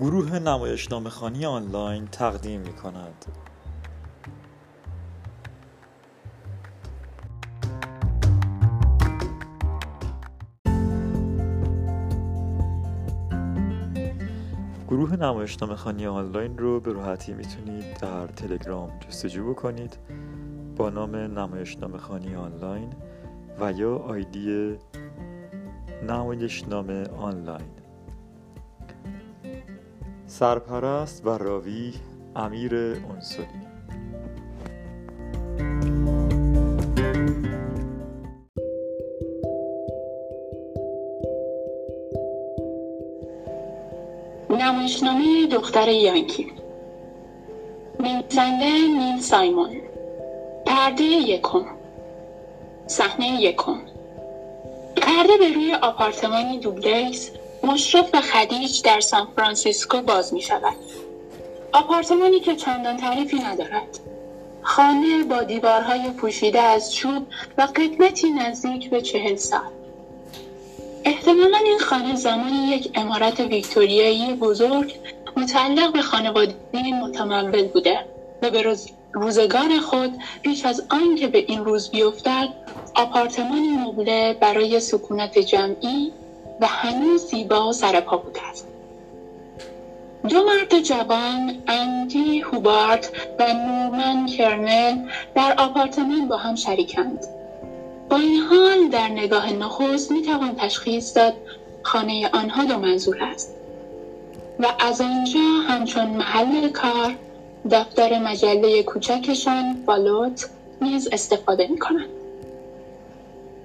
گروه نمایشنامه خانی آنلاین تقدیم می کند. گروه نمایشنامه خانی آنلاین رو به راحتی می‌تونید در تلگرام جستجو بکنید با نام نمایشنامه خانی آنلاین و یا آیدی نمایشنامه آنلاین سرپرست و راوی امیر انصاری. نمایشنامه دختر یانکی. نویسنده نیل سایمون. پرده یکم. صحنه یکم. پرده به روی آپارتمانی دوبلکس مشرف و خدیج در سان فرانسیسکو باز می شود. آپارتمانی که چندان تعریفی ندارد. خانه با دیوارهای پوشیده از چوب و قدمتی نزدیک به چهل سال. احتمالا این خانه زمانی یک امارت ویکتوریایی بزرگ متعلق به خانواده متمول بوده و به روزگار خود پیش از آنکه به این روز بیفتد آپارتمانی مبله برای سکونت جمعی و هنوز زیبا و سرپا بوده است دو مرد جوان اندی هوبارت و نورمن کرنل در آپارتمان با هم شریکند. با این حال در نگاه نخست می‌توان تشخیص داد خانه آنها دو منظور است. و از آنجا همچون محل کار دفتر مجله کوچکشان بالوت نیز استفاده می کنند.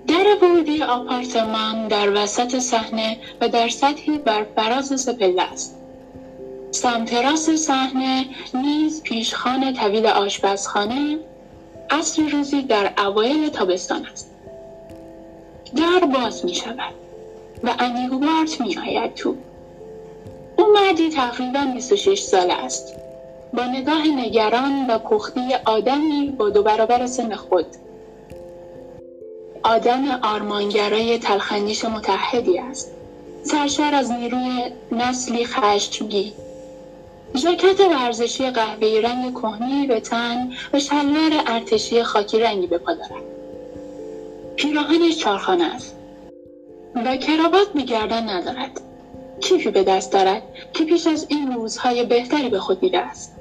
در ورودی آپارتمان در وسط صحنه و در سطحی بر فراز سپله است. سمت راست صحنه نیز پیشخان طویل آشپزخانه اصر روزی در اوایل تابستان است. در باز می شود و انیگوبارت می آید تو. او مردی تقریبا 26 ساله است. با نگاه نگران و پختی آدمی با دو برابر سن خود آدم آرمانگرای تلخندیش متحدی است. سرشار از نیروی نسلی خشمگی ژاکت ورزشی قهوه‌ای رنگ کهنی به تن و شلوار ارتشی خاکی رنگی به پا دارد. پیراهنش چارخانه است. و کراوات به گردن ندارد. کیفی به دست دارد که پیش از این روزهای بهتری به خود دیده است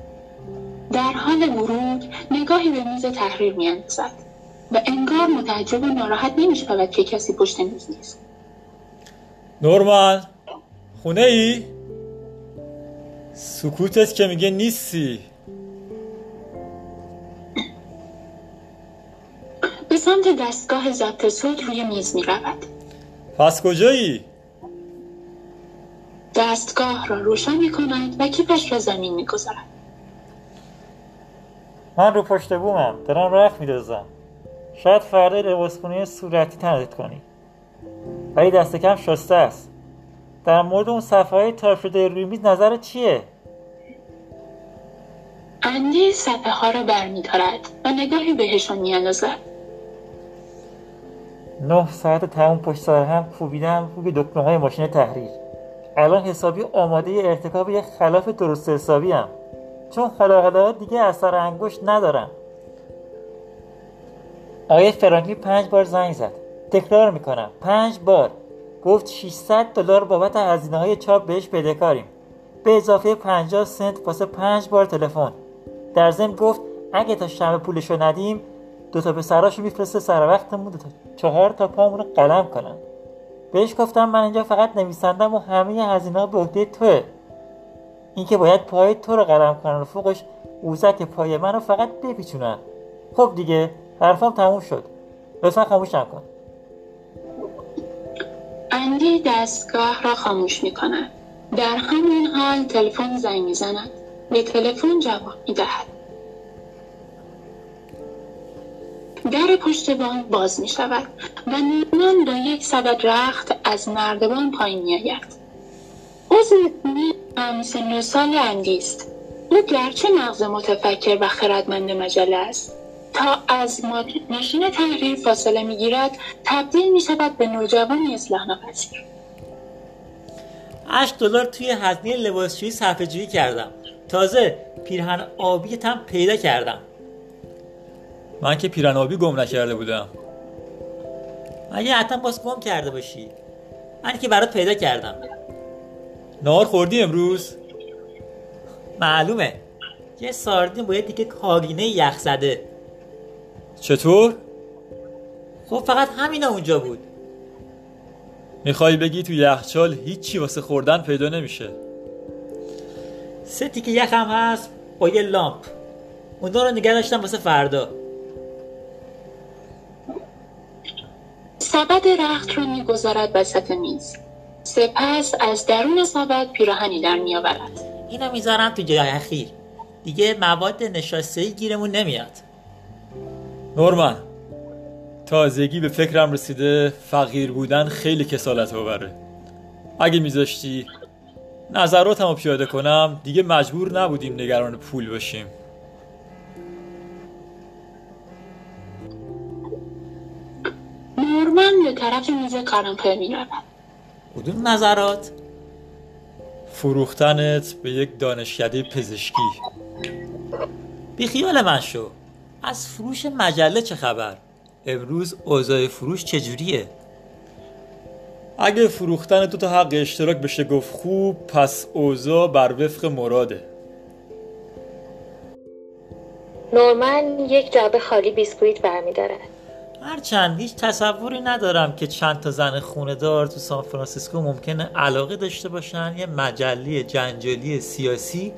در حال ورود نگاهی به میز تحریر میاندازد. و انگار متعجب و ناراحت نمی شود که کسی پشت میز نیست نورمن خونه ای؟ سکوتت که میگه نیستی به سمت دستگاه ضبط صوت روی میز می رود پس کجایی؟ دستگاه را روشن می کند و کیفش را زمین می گذارد. من رو پشت بومم دارم رفت می دوزم. شاید فردا لباسخونه صورتی تنظیم کنی. ولی دست کم شسته است. در مورد اون صفحه های تایپ شده روی میز نظر چیه؟ اندی صفحه ها را برمیدارد و نگاهی بهشان میاندازد. نه ساعت تمام پشت سر هم کوبیدم روی دکمه های ماشین تحریر. الان حسابی آماده ارتکاب یک خلاف درست حسابی هم چون خلاقه دیگه اثر انگشت ندارم آقای فرانکی پنج بار زنگ زد. تکرار می‌کنم. پنج بار. گفت 600 دلار بابت هزینه های چاپ بهش بدهکاریم به اضافه 50 سنت واسه پنج بار تلفن. در ضمن گفت اگه تا شب پولشو ندیم دو تا پسراشو میفرسته سر وقتمون دو تا چهار تا پامون رو قلم کنن. بهش گفتم من اینجا فقط نویسندم و همه هزینه به عهده توه. اینکه باید پای تو رو قلم کنن و فوقش اوزک پای من رو فقط بپیچونن. خب دیگه حرفم تموم شد. لطفا خاموشم کن اندی دستگاه را خاموش می کند در همین حال تلفن زنگ می زند به تلفن جواب می دهد در پشت بانک باز می شود و نیمان با یک سبد رخت از نردبان پایین می آید عضو سن سال اندی است. او گرچه مغز متفکر و خردمند مجله است. تا از ماشین تحریر فاصله می‌گیرد تبدیل می شود به نوجوانی اصلاح نپذیر 8 دلار توی هزینه لباسشویی صرفه جویی کردم. تازه پیرهن آبی تم پیدا کردم. من که پیرهن آبی گم نکرده بودم. مگه حتما باز گم کرده باشی؟ من که برات پیدا کردم. نهار خوردی امروز؟ معلومه. یه ساردین با یه دیگه کاگینه یخ زده. چطور؟ خب فقط همینا اونجا بود. می‌خوای بگی تو یخچال هیچی واسه خوردن پیدا نمیشه. سه تیکه یخ هم هست با یه لامپ. اونا رو نگه داشتم واسه فردا. سبد رخت رو می‌گذارد وسط میز. سپس از درون سبد پیراهنی در میآورد. اینو می‌ذارم تو جای اخیر. دیگه مواد نشاسته گیرمون نمیاد. نورمن تازگی به فکرم رسیده فقیر بودن خیلی کسالت آوره. اگه میذاشتی نظراتم رو پیاده کنم دیگه مجبور نبودیم نگران پول باشیم. نورمن به طرف میز کارامپر می‌رود. کدوم نظرات؟ فروختنت به یک دانشکده پزشکی. بی خیال من شو. از فروش مجله چه خبر؟ امروز اوضاع فروش چجوریه؟ اگه فروختن تو تا حق اشتراک بشه گفت خوب پس اوضاع بر وفق مراده. نورمن یک جعبه خالی بیسکویت برمیدارد هرچند هیچ تصوری ندارم که چند تا زن خونه دار تو سان فرانسیسکو ممکنه علاقه داشته باشن. یه مجله جنجالی سیاسی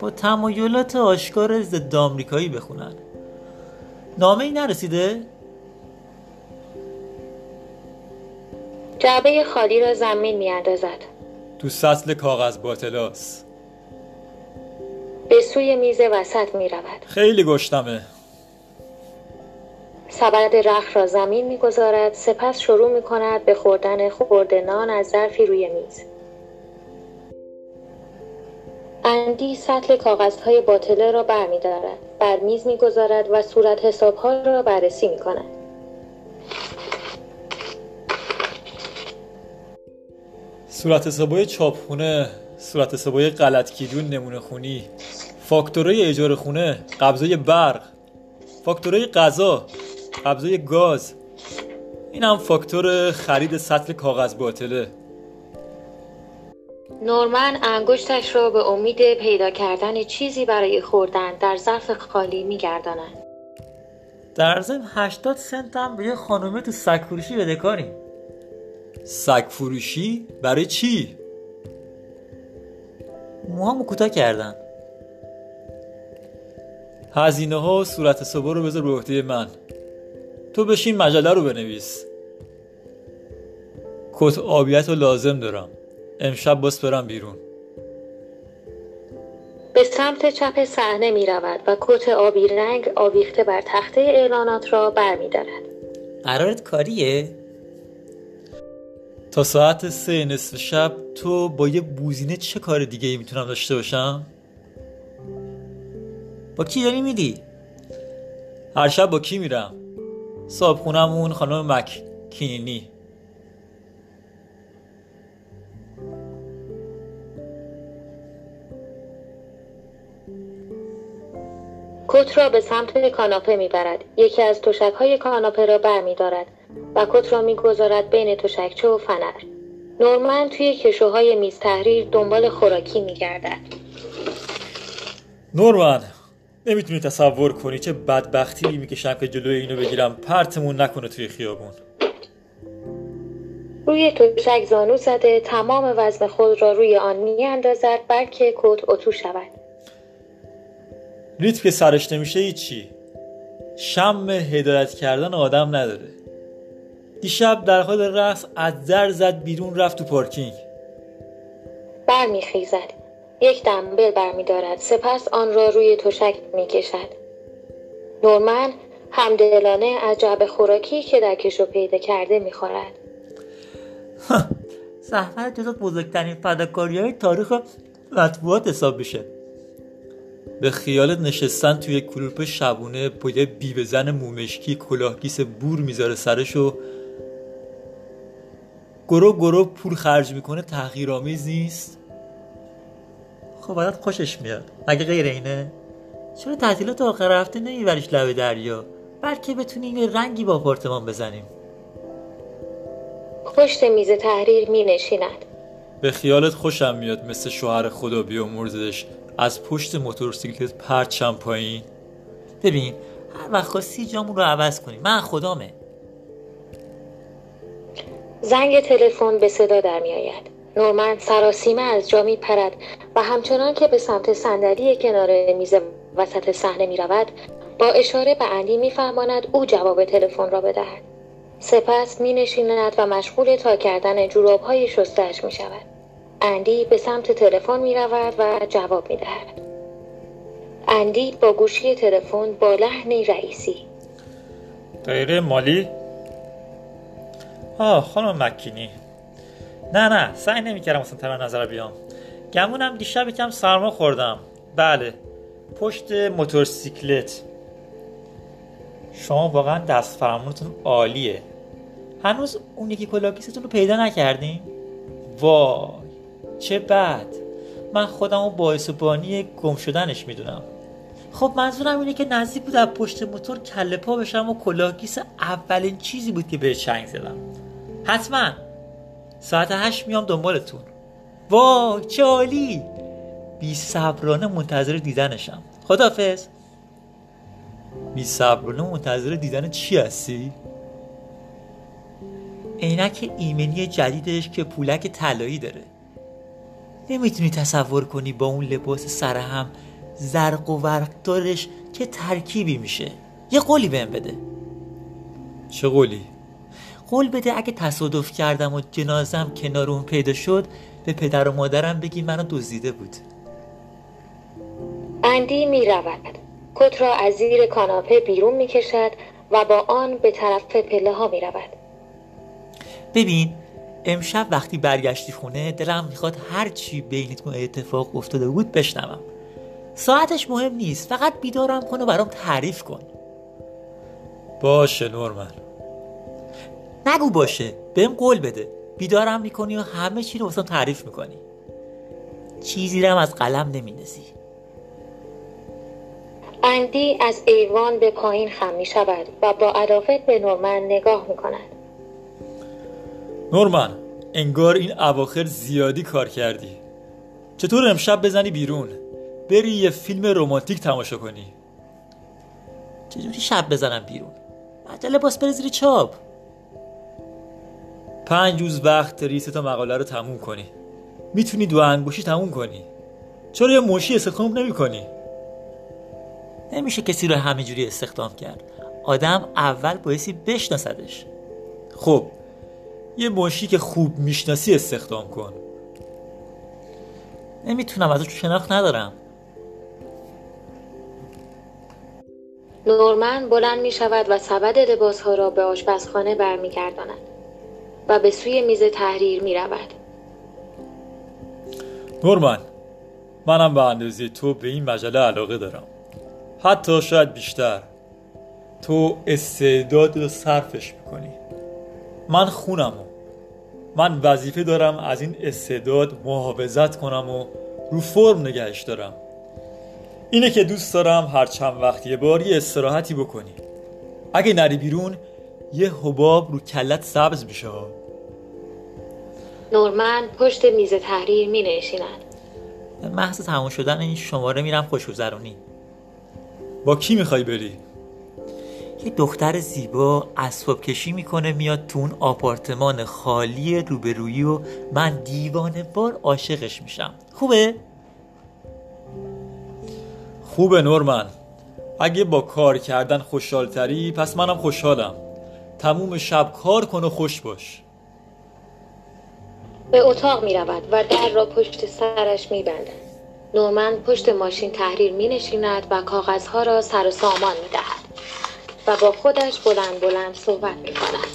با تمایلات آشکار ضد آمریکایی بخونن. نامه ای نرسیده؟ جعبه خالی را زمین میاندازد. تو سطل کاغذ باطلاس به سوی میز وسط می رود خیلی گشتمه سبد رخ را زمین می‌گذارد سپس شروع می کند به خوردن خورده نان از ظرفی روی میز. اندی سطل کاغذهای باطله را برمیدارد. بر میز می‌گذارد و صورت حسابها را بررسی می کند صورت حسابای چاپخونه صورت حسابای غلط کیدون نمونه خونی فاکتورای اجاره خونه قبضای برق فاکتورای غذا قبضای گاز این هم فاکتور خرید سطل کاغذ باطله. نورمن انگشتش را به امید پیدا کردن چیزی برای خوردن در ظرف خالی میگرداند. در ضمن 80 سنت هم به یه خانومه تو سگ فروشی بدهکاریم سگ فروشی؟ برای چی؟ موهامو کوتاه کردن. هزینه ها و صورت حسابا رو بذار به عهده من. تو بشین مجله رو بنویس. کت آبیت رو لازم دارم. امشب باس برم بیرون به سمت چپ صحنه می رود و کت آبی رنگ آویخته بر تخته اعلانات را برمیدارد. قرارت کاریه؟ تا ساعت سه نصف شب تو با یه بوزینه چه کار دیگه ای می‌تونم داشته باشم؟ با کی داری میدی؟ هر شب با کی میرم؟ صاحب خونمون خانم مک کت را به سمت کاناپه می برد. یکی از تشک های کاناپه را بر می دارد و کت را می گذارد بین تشکچه و فنر. نورمن توی کشوهای میز تحریر دنبال خوراکی می گردد. نورمن نمی‌تونی تصور کنی چه بدبختی می‌کشم که جلوی اینو بگیرم پرتمون نکنه توی خیابون روی تشک زانو زده تمام وزن خود را روی آن می اندازد بلکه کت اتو شود. ریتم که سرش نمیشه هیچی. شم هدایت کردن آدم نداره. دیشب در حال رقص از در زد بیرون رفت تو پارکینگ. برمیخیزد. یک دمبل برمیدارد. سپس آن را روی تشک می‌کشد. نورمن همدلانه از جعبه خوراکی که در کشو پیدا کرده می‌خورد. زحمت جز بزرگترین فداکاری های تاریخ مطبوعات حساب بشه به خیالت نشستن توی کلوپ شبونه با یه بیبزن مومشکی کلاهگیس بور می‌ذاره سرشو گرو گرو پول خرج می‌کنه تحقیرآمیز نیست. خب برات خوشش میاد. مگه غیر اینه؟ چرا تعطیلات آخر هفته نمیبریش لب دریا؟ بلکه بتونیم یه رنگی با آپارتمان بزنیم. پشت میز تحریر می نشیند به خیالت خوشم میاد مثل شوهر خدا بیامرزش. از پشت موتورسیکلت پرچم پایین ببین هر وقت خواستی جامون رو عوض کنیم من خدامه زنگ تلفن به صدا در می آید. نورمن سراسیمه از جا می پرد و همچنان که به سمت صندلی کنار میز وسط صحنه می رود با اشاره به اندی می فهماند او جواب تلفن را بدهد. سپس می نشیند و مشغول تا کردن جوراب های شستش می شود. اندی به سمت تلفن می رود و جواب می دهد. اندی با گوشی تلفن با لحنی رئیسی. دایره مالی؟ آه خانم مکینی. نه نه سعی نمی‌کردم اصلا طرح نظر بیام. گمونم دیشب یکم سرما خوردم. بله پشت موتورسیکلت. شما واقعا دست فرمونتون عالیه. هنوز اون یکی کلاکیستون رو پیدا نکردین؟ وای. چه بد. من خودم باعث بانی گم شدنش می‌دونم. خب منظورم اینه که نزدیک بود از پشت موتور کله پا بشم و کلاهگیس اولین چیزی بود که به چنگ زدم. حتما. ساعت هشت میام دنبالتون. وای چه عالی! بی صبرانه منتظر دیدنشم. خدافز بی صبرانه منتظر دیدن چی هستی؟ عینک ایمنی جدیدش که پولک طلایی داره. نمی‌تونی تصور کنی با اون لباس سرهم زرق و ورقدارش که ترکیبی میشه یه قولی بهم بده چه قولی؟ قول بده اگه تصادف کردم و جنازم کنار اون پیدا شد به پدر و مادرم بگی منو دزدیده بود اندی می رود. کت را از زیر کاناپه بیرون می کشد و با آن به طرف پله ها می رود. ببین امشب وقتی برگشتی خونه دلم می‌خواد هر چی بینتون اتفاق افتاده بود بشنوم. ساعتش مهم نیست فقط بیدارم کن و برام تعریف کن. باشه نورمن. نگو باشه بهم قول بده. بیدارم می‌کنی و همه چی رو واسم تعریف می‌کنی. چیزی رم از قلم نمیندازی اندی از ایوان به پایین خم می شود و با عدافت به نورمن نگاه می کند. نورمن انگار این اواخر زیادی کار کردی. چطور امشب بزنی بیرون؟ بری یه فیلم رمانتیک تماشا کنی. چجوری شب بزنم بیرون؟ عجله باس بره زیر چاپ. پنج روز وقت ریست تا مقاله رو تموم کنی. می‌تونی دو انگوشی تموم کنی. چرا یه موشی استخدام نمی کنی؟ نمیشه کسی رو همینجوری استخدام کرد. آدم اول بایستی بشناسدش. خب یه موشی که خوب می‌شناسی استخدام کن. نمی‌تونم ازش شناخت ندارم. نورمن بلند می شود و سبد لباس ها را به آشپزخانه برمیگرداند و به سوی میز تحریر می رود. نورمن منم به اندازه تو به این مجله علاقه دارم. حتی شاید بیشتر. تو استعداد رو صرفش می‌کنی. من خونمو. من وظیفه دارم از این استعداد محافظت کنم و رو فرم نگهش دارم اینه که دوست دارم هر چند وقت یه بار یه استراحتی بکنی اگه نری بیرون یه حباب رو کلت سبز میشه نورمن پشت میز تحریر می نشیند. به محض تموم شدن این شماره میرم خوشگذرونی با کی می‌خوای بری؟ یه دختر زیبا اسباب کشی می‌کنه میاد تو اون آپارتمان خالی روبرویی و من دیوانه بار عاشقش میشم. خوبه؟ خوبه نورمن. اگه با کار کردن خوشحالتری پس منم خوشحالم. تموم شب کار کن و خوش باش. به اتاق می رود و در را پشت سرش می بندد. نورمن پشت ماشین تحریر می نشیند و کاغذها را سر و سامان می دهد و با خودش بلند بلند صحبت می کند.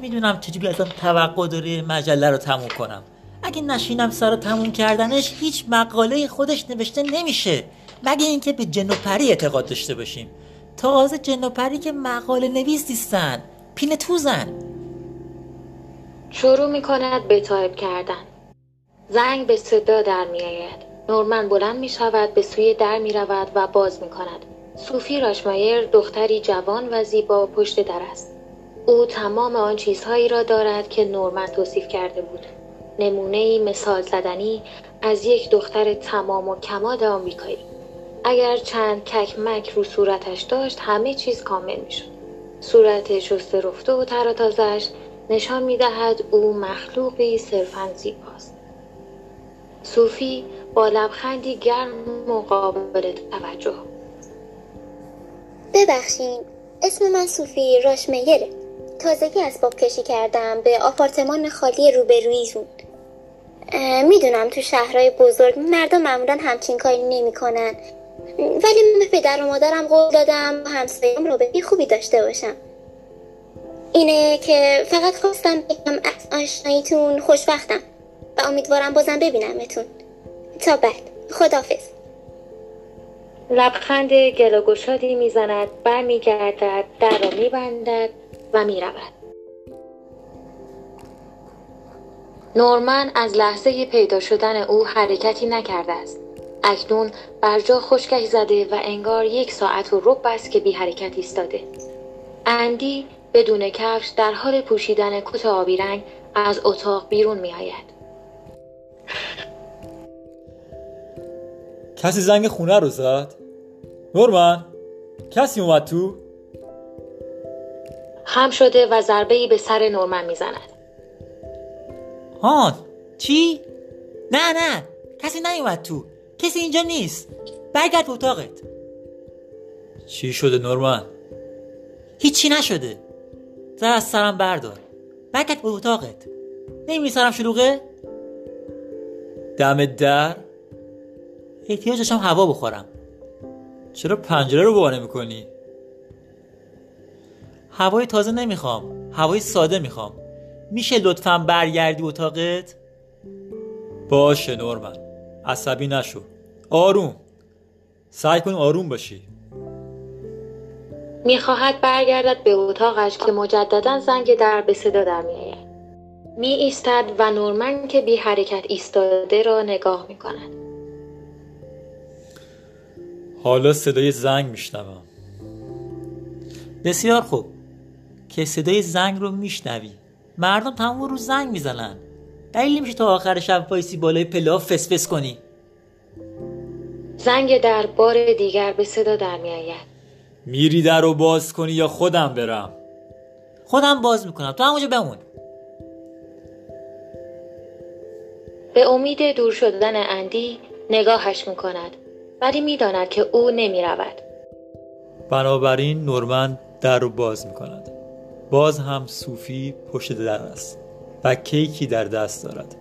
می‌دونم چجوری ازم توقع داره مجله رو تموم کنم. اگه نشینم سر تموم کردنش هیچ مقاله خودش نوشته نمیشه. مگه اینکه به جن و پری اعتقاد داشته باشیم. تازه جن و پری که مقاله نویس نیستن پینه دوزن. شروع می کند به تایپ کردن. زنگ به صدا در می آید نورمن بلند می شود به سوی در می رود و باز می کند صوفی راشمایر دختری جوان و زیبا پشت در است. او تمام آن چیزهایی را دارد که نورمن توصیف کرده بود. نمونه مثال زدنی از یک دختر تمام و کماد آمریکایی. اگر چند ککمک رو صورتش داشت همه چیز کامل می‌شد. صورت شسته رفته و تراتازش نشان می‌دهد او مخلوقی صرفا زیباست. صوفی با لبخندی گرم و قابل توجه ببخشین اسم من صوفی راشمیره تازگی اسباب کشی کردم به آپارتمان خالی روبرویتون می‌دونم تو شهرهای بزرگ مردم معمولا همچین کاری نمی‌کنن. ولی من به پدر و مادرم قول دادم همسایه‌ام رابطه خوبی داشته باشم. اینه که فقط خواستم بگم از آشناییتون خوشبختم و امیدوارم بازم ببینمتون. تا بعد خدافز لبخند گل و گشادی می‌زند برمیگردد در را میبندد و می‌رود. نورمن از لحظه پیدا شدن او حرکتی نکرده است. اکنون بر جا خشکش زده و انگار یک ساعت و رب است که بی حرکت ایستاده. اندی بدون کفش در حال پوشیدن کت آبی رنگ از اتاق بیرون می آید. کسی زنگ خونه رو زد؟ نورمن کسی اومد تو؟ خم شده و ضربه به سر نورمن می‌زند. هان چی؟ نه نه کسی نیومد تو کسی اینجا نیست برگرد اتاقت چی شده نورمن؟ هیچی نشده زر از سرم بردار برگرد به اتاقت نمی‌بینی سرم شلوغه دم در؟ احتیاج داشتم هوا بخورم. چرا پنجره رو بانه می‌کنی؟ هوای تازه نمی‌خوام. هوای ساده می‌خوام. میشه لطفا برگردی اتاقت؟ باشه نورمن عصبی نشو. آروم. سعی کن آروم باشی. می‌خواهد برگردد به اتاقش که مجددا زنگ در به صدا در میآید. می ایستد و نورمن که بی حرکت ایستاده را نگاه می کند. حالا صدای زنگ میشنوم. بسیار خوب. که صدای زنگ رو میشنوی. مردم تمام رو زنگ می‌زنن. دلیل میشه تا آخر شب وایسی بالای پله فسفس کنی. زنگ در بار دیگر به صدا در میآید. میری در رو باز کنی یا خودم برم؟ خودم باز می‌کنم. تو همونجا بمون. به امید دور شدن اندی نگاهش می‌کند. ولی می‌داند که او نمی رود. بنابراین نورمن در رو باز می‌کند. باز هم صوفی پشت در است و کیکی در دست دارد.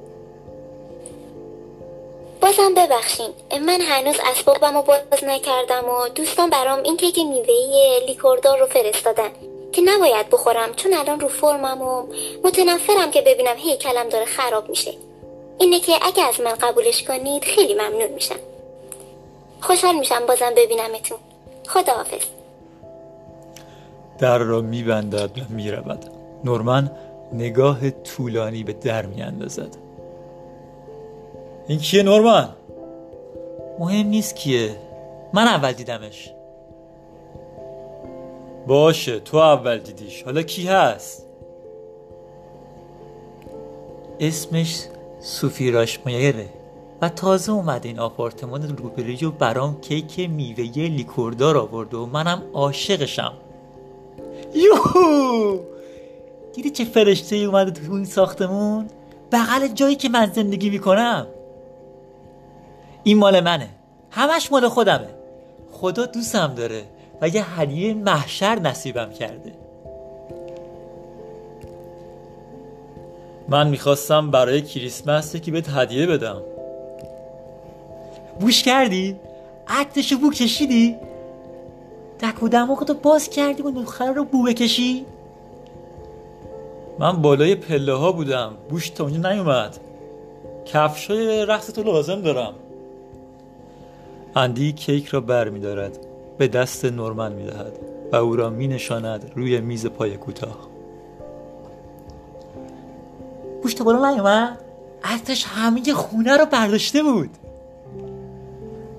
بازم ببخشین من هنوز اسبابم رو باز نکردم و دوستان برام این کیک میوهی لیکوردار رو فرستادن که نباید بخورم چون الان رو فرمم و متنفرم که ببینم هیکلم داره خراب میشه. اینه که اگه از من قبولش کنید خیلی ممنون میشم. خوشحال میشم بازم ببینمتون. خداحافظ. در را میبندد و می‌رود. نورمن نگاه طولانی به در میاندازد. این کیه نورمن؟ مهم نیست کیه. من اول دیدمش. باشه تو اول دیدیش. حالا کی هست؟ اسمش صوفی راشمایره. و تازه اومده این آپارتمان روبروی و برام کیک میوه لیکوردار آورد و منم عاشقشم. یوهو! دیدی چه فرشته اومده تو این ساختمون؟ بغل جایی که من زندگی می‌کنم. این مال منه. همش مال خودمه. خدا دوستم داره و یه هدیه محشر نصیبم کرده. من می‌خواستم برای کریسمس یکی بهت هدیه بدم. بوش کردی؟ عکتشو بو کشیدی؟ دک و دماغتو باز کردی و نخره رو بو بکشی؟ من بالای پله ها بودم. بوش تا اونجا نیومد. کفش های رقص تو لازم دارم. اندی کیک را بر می دارد. به دست نورمن می دهد و او را می نشاند روی میز پای کوتاه. تا بالا نیومد. عطرش همه خونه رو برداشته بود.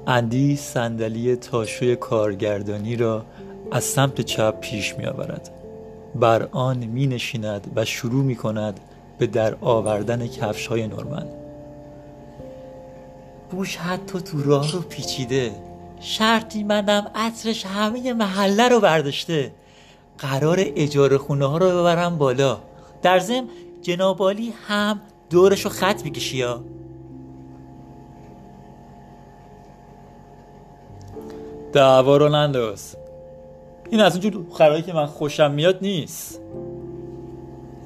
اندی صندلی تاشوی کارگردانی را از سمت چپ پیش می آورد بر آن می نشیند و شروع می کند به در آوردن کفش های نورمن. بوش حتی تو راه رو پیچیده. شرطی منم عطرش همه محله رو برداشته. قرار اجاره خونه ها رو ببرم بالا. در ضمن جنابالی هم دورش رو خط می‌کشی دعوا رو ننداز. این از اونجور دخترهایی که من خوشم میاد نیست.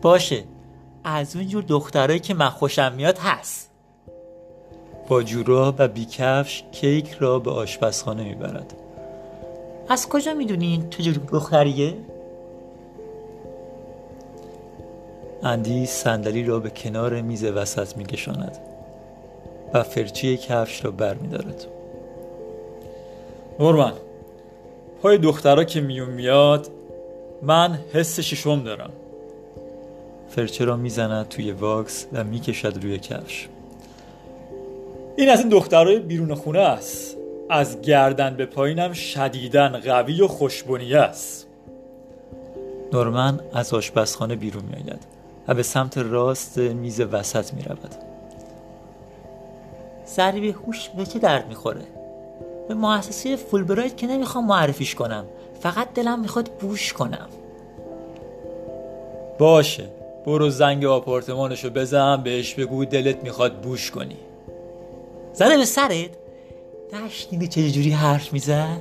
باشه. از اونجور دخترهایی که من خوشم میاد هست. با جورا و بیکفش کیک را به آشپزخانه می‌برد. از کجا می‌دونین چجور دختریه؟ اندی صندلی را به کنار میز وسط میکشاند و فرچی کفش را بر میدارد نورمن پای دخترها که میون میاد من حس ششم دارم. فرچه را می‌زند توی واکس و می‌کشد روی کفش. این از این دخترهای بیرون خونه است. از گردن به پایینم شدیدن قوی و خوشبنی است. نورمن از آشپزخانه بیرون میآید و به سمت راست میز وسط می رود ضریب هوش به چه درد می‌خوره؟ به مؤسسه فولبرایت که نمی‌خوام معرفیش کنم. فقط دلم می‌خواد بوش کنم. باشه. برو زنگ آپارتمانشو بزن بهش بگو دلت می‌خواد بوش کنی. زده به سرت؟ نشنیدی چه جوری حرف می‌زد؟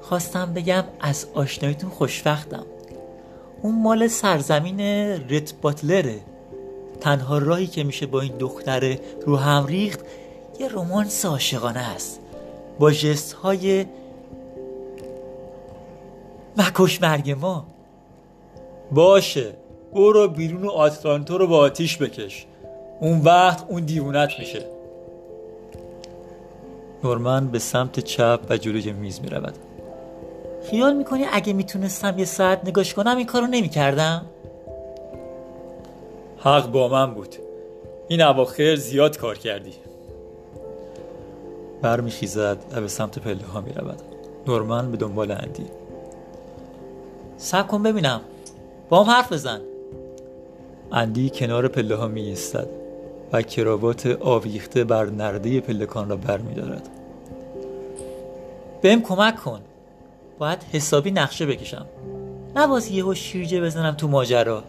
خواستم بگم از آشناییتون خوشوقتم اون مال سرزمین رت باتلره. تنها راهی که میشه با این دختره رو هم ریخت یه رومانس عاشقانه است. با جست های مکش مرگ ما. باشه برو بیرون آتلانتو رو با آتیش بکش. اون وقت اون دیوونت میشه. نورمن به سمت چپ و جلوی میز می‌رود. خیال می‌کنی اگه می‌تونستم یه ساعت نگاش کنم این کارو نمی‌کردم؟ حق با من بود. این اواخر زیاد کار کردی. برمیخیزد و به سمت پله ها می‌رود. نورمن به دنبال اندی. سب کن ببینم. با هم حرف بزن. اندی کنار پله ها می ایستد و کراوات آویخته بر نرده پلکان را بر می دارد بهم کمک کن. باید حسابی نقشه بکشم. نباز یهو شیرجه بزنم تو ماجرا.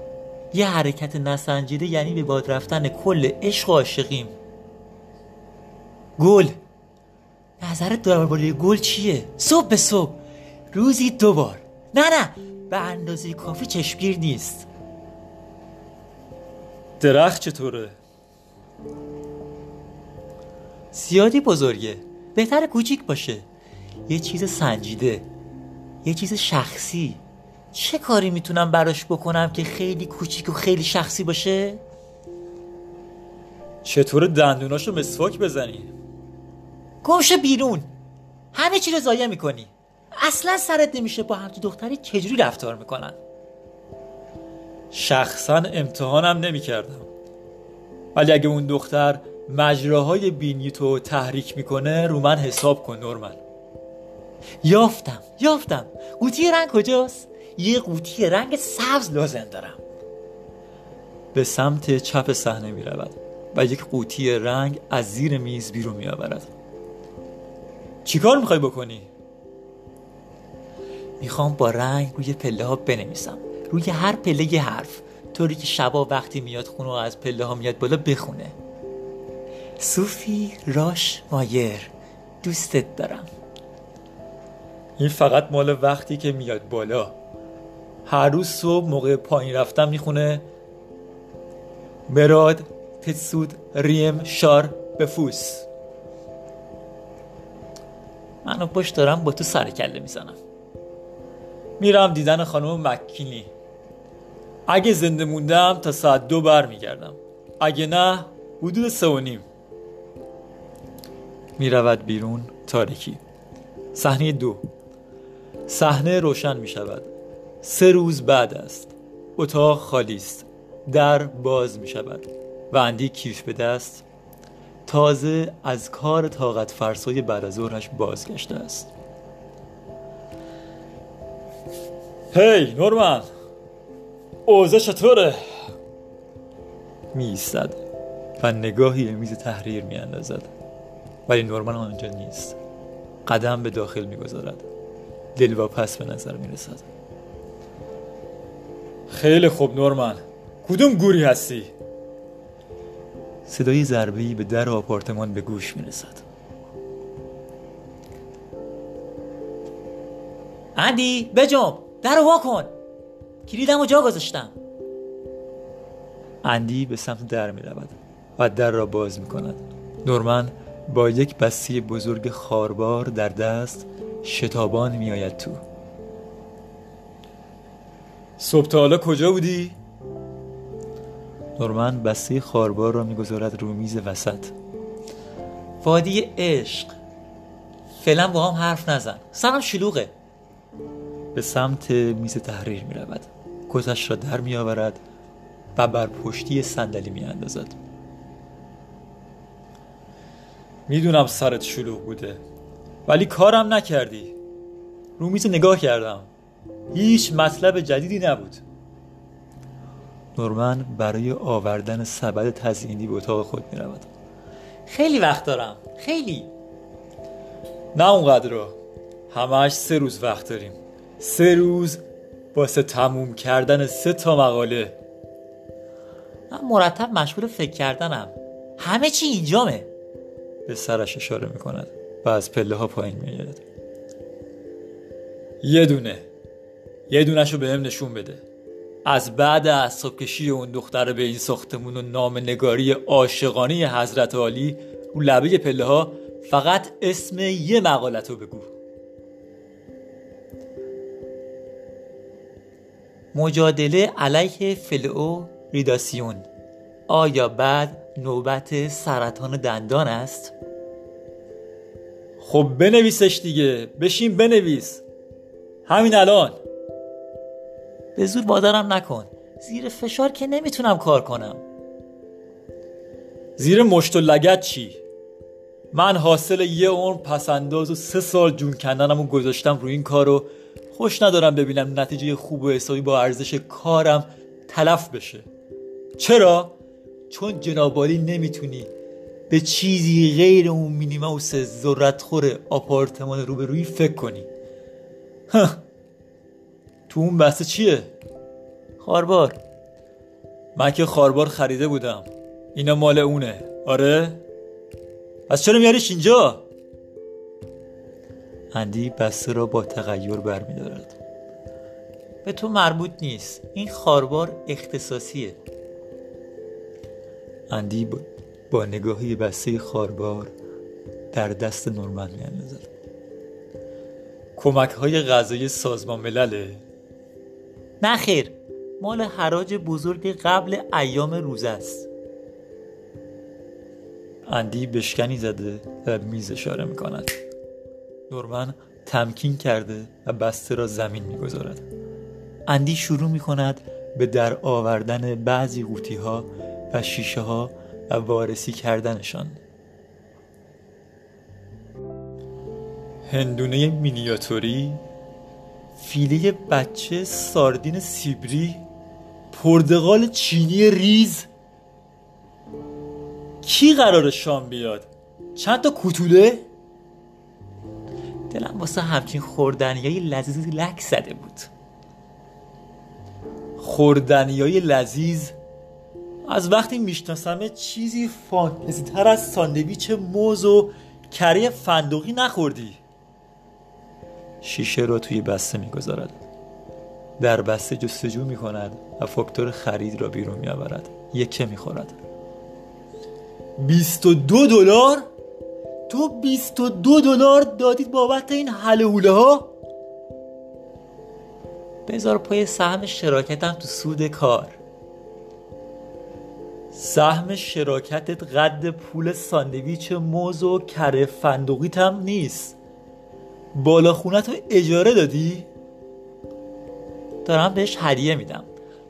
یه حرکت نسنجیده یعنی به باد رفتن کل عشق و عاشقیم. گل. نظرت درباره گل چیه؟ صبح به صبح روزی دو بار. نه نه به اندازه کافی چشمگیر نیست. درخت چطوره؟ زیادی بزرگه. بهتر کوچیک باشه. یه چیز سنجیده. یه چیز شخصی. چه کاری می‌تونم براش بکنم که خیلی کوچیک و خیلی شخصی باشه؟ چطور دندوناشو مسواک بزنی؟ گمشه بیرون. همه چی رو ضایع می‌کنی. اصلا سرت نمیشه با همچین دختری چجوری رفتار می‌کنن؟ شخصا امتحانم نمی‌کردم. ولی اگه اون دختر مجراهای بینی تو تحریک می‌کنه رو من حساب کن نورمن یافتم یافتم. قوطی رنگ کجاست؟ یه قوطی رنگ سبز لازم دارم. به سمت چپ صحنه می رود و یک قوطی رنگ از زیر میز بیرون می آورد چیکار می‌خوای بکنی؟ می‌خوام با رنگ روی پله ها بنویسم. روی هر پله یه حرف. طوری که شبا وقتی میاد خونه و از پله ها میاد بالا بخونه. صوفی راش مایر. دوستت دارم. این فقط مال وقتی که میاد بالا. هر روز صبح موقع پایین رفتم می‌خونه. مراد تسود ریم شار بفوس. منو پشت دارم با تو سر کله می‌زنم. میرم دیدن خانم مکینی. اگه زنده موندم تا ساعت دو بر میگردم. اگه نه حدود سه و نیم. می‌رود بیرون تاریکی. صحنه دو. صحنه روشن می شود سه روز بعد است. اتاق خالی است. در باز می شود و اندی کیف به دست تازه از کار طاقت فرسای بعد از ظهرش بازگشته است. هی نورمن! اوزه چطوره؟ می و نگاهی به میز تحریر می اندازد ولی نورمن آنجا نیست. قدم به داخل می گذارد پس به نظر می رسد خیلی خوب نورمن. کدوم گوری هستی؟ صدای ضربه‌ای به در آپارتمان به گوش می رسد اندی بجام در وا کن. کلیدم و جا گذاشتم. اندی به سمت در می رود و در را باز می کند نورمن با یک بسته بزرگ خاربار در دست شتابان می آید تو. صبح تا حالا کجا بودی؟ نورمن بسته خاربار را می‌گذارد رو میز وسط. وادی عشق. فعلا با هم حرف نزن. سرم شلوغه. به سمت میز تحریر می رود کتش را در می آورد و بر پشتی صندلی می اندازد می‌دونم سرت شلوغ بوده ولی کارم نکردی. رو میز نگاه کردم. هیچ مطلب جدیدی نبود. نورمن برای آوردن سبد تزیینی به اتاق خود می رود خیلی وقت دارم. خیلی. نه اونقدر. رو همش سه روز وقت داریم. سه روز واسه تموم کردن سه تا مقاله. من مرتب مشغول فکر کردنم. همه چی اینجامه. به سرش اشاره می کند و از پله ها پایین می یه دونه. یه دونش رو به هم نشون بده. از بعد از کشی اون دختر به این ساختمون و نام نگاری عاشقانه حضرت عالی رو لبه پله ها فقط اسم یه مقالت رو بگو. مجادله علیه فلئو ریداسیون. آیا بعد نوبت سرطان دندان است؟ خب بنویسش دیگه. بشین بنویس. همین الان. به زور بادرم نکن زیر فشار که نمی‌تونم کار کنم زیر مشت و لگت چی؟ من حاصل یه عمر پسنداز و سه سال جون کندنم و گذاشتم روی این کارو خوش ندارم ببینم نتیجه خوب و حسابی با ارزش کارم تلف بشه چرا؟ چون جنابالی نمی‌تونی به چیزی غیر اون مینیموس ذرتخور آپارتمان روبرویی فکر کنی تو اون بحث چیه؟ خاربار. من که خاربار خریده بودم. اینا مال اونه. آره؟ از چرا میاریش اینجا؟ اندی بسته را با تغییر برمیدارد. به تو مربوط نیست. این خاربار اختصاصیه. اندی با, نگاهی بسته خاربار در دست نورمن میاندازد. کمک های غذایی سازمان ملله. نه خیر مال حراج بزرگ قبل ایام روز است. اندی بشکنی زده و میز اشاره می‌کند. نورمن تمکین کرده و بسته را زمین می‌گذارد. اندی شروع می‌کند به در آوردن بعضی قوطی ها و شیشه ها و وارسی کردنشان. هندونه مینیاتوری فیله بچه ساردین سیبری پرتقال چینی ریز. کی قرار شام بیاد؟ چند تا کوتوله؟ دلم واسه همچین خوردنیای لذیذ لک زده بود. خوردنیای لذیذ. از وقتی میشناسمه چیزی فانتزی تر از ساندویچ موز و کره فندقی نخوردی. شیشه را توی بسته می‌گذارد. در بسته جستجو می کند و فاکتور خرید را بیرون می آورد یکه می خورد بیست و دو دلار؟ تو بیست و دو دلار دادید بابت این حله ها؟ بذار پای سهم شراکتم تو سود کار. سهم شراکتت قد پول ساندویچ موز و کره فندقیت هم نیست. بالا خونت رو اجاره دادی؟ دارم بهش هدیه میدم.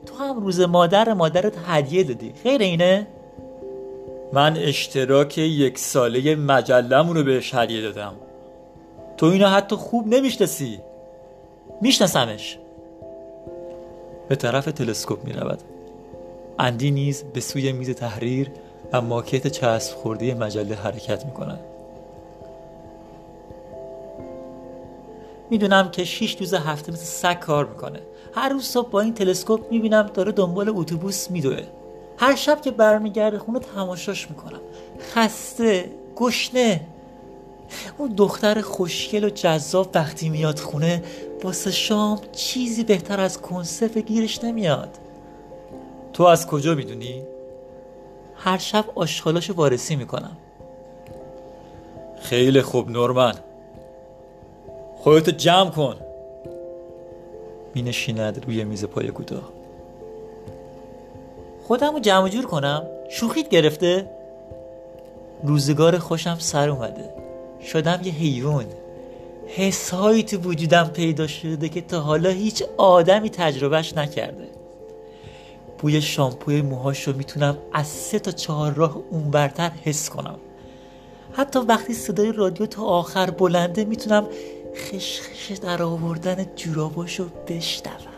تو هم روز مادر مادرت هدیه دادی. غیر اینه؟ من اشتراک یک ساله مجلمون رو بهش هدیه دادم. تو اینو حتی خوب نمی‌شناسی. میشناسمش. به طرف تلسکوپ می رود اندی نیز به سوی میز تحریر و ماکت چسب خورده مجله حرکت می می‌دونم که شیش روز هفته مثل سگ کار می‌کنه. هر روز صبح با این تلسکوپ می‌بینم داره دنبال اتوبوس میدوه. هر شب که برمیگرده خونه تماشاش می‌کنم. خسته گشنه. اون دختر خوشگل و جذاب وقتی میاد خونه واسه شام چیزی بهتر از کنسرو گیرش نمیاد. تو از کجا می‌دونی؟ هر شب آشغالاشو وارسی می‌کنم. خیلی خوب نورمن. خودتو جمع کن. می نشیند روی میز پای کوتاه. خودمو جمع جور کنم؟ شوخیت گرفته؟ روزگار خوشم سر اومده. شدم یه حیوان. حسهایی تو وجودم پیدا شده که تا حالا هیچ آدمی تجربهش نکرده. بوی شامپوی موهاش رو می‌تونم از سه تا چهار راه اونورتر حس کنم. حتی وقتی صدای رادیو تا آخر بلنده می‌تونم خشخش در آوردن جوراباشو بشنوم.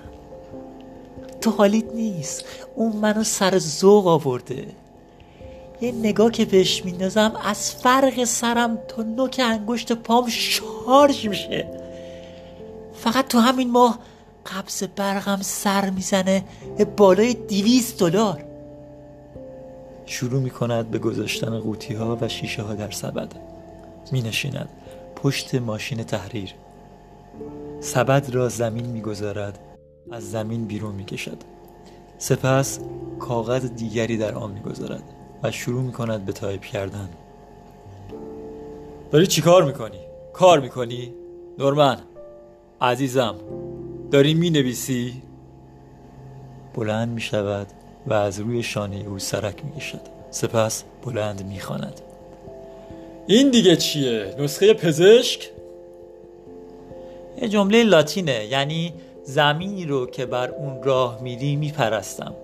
تو حالیت نیست. اون منو سر ذوق آورده. یه نگاه که بهش میندازم از فرق سرم تا نوک انگشت پام شارژ میشه. فقط تو همین ماه قبض برقم سر می‌زنه به بالای دیویست دلار. شروع می کند به گذاشتن قوطی ها و شیشه ها در سبد. می نشیند پشت ماشین تحریر سبد را زمین می‌گذارد از زمین بیرون می‌کشد سپس کاغذ دیگری در آن می‌گذارد و شروع می‌کند به تایپ کردن داری چی کار می‌کنی؟ کار می‌کنی؟ نورمن عزیزم داری می‌نویسی؟ بلند می‌شود و از روی شانه او سرک می‌کشد سپس بلند می‌خواند این دیگه چیه؟ نسخه پزشک؟ یه جمله لاتینه یعنی زمینی رو که بر اون راه میری میپرستم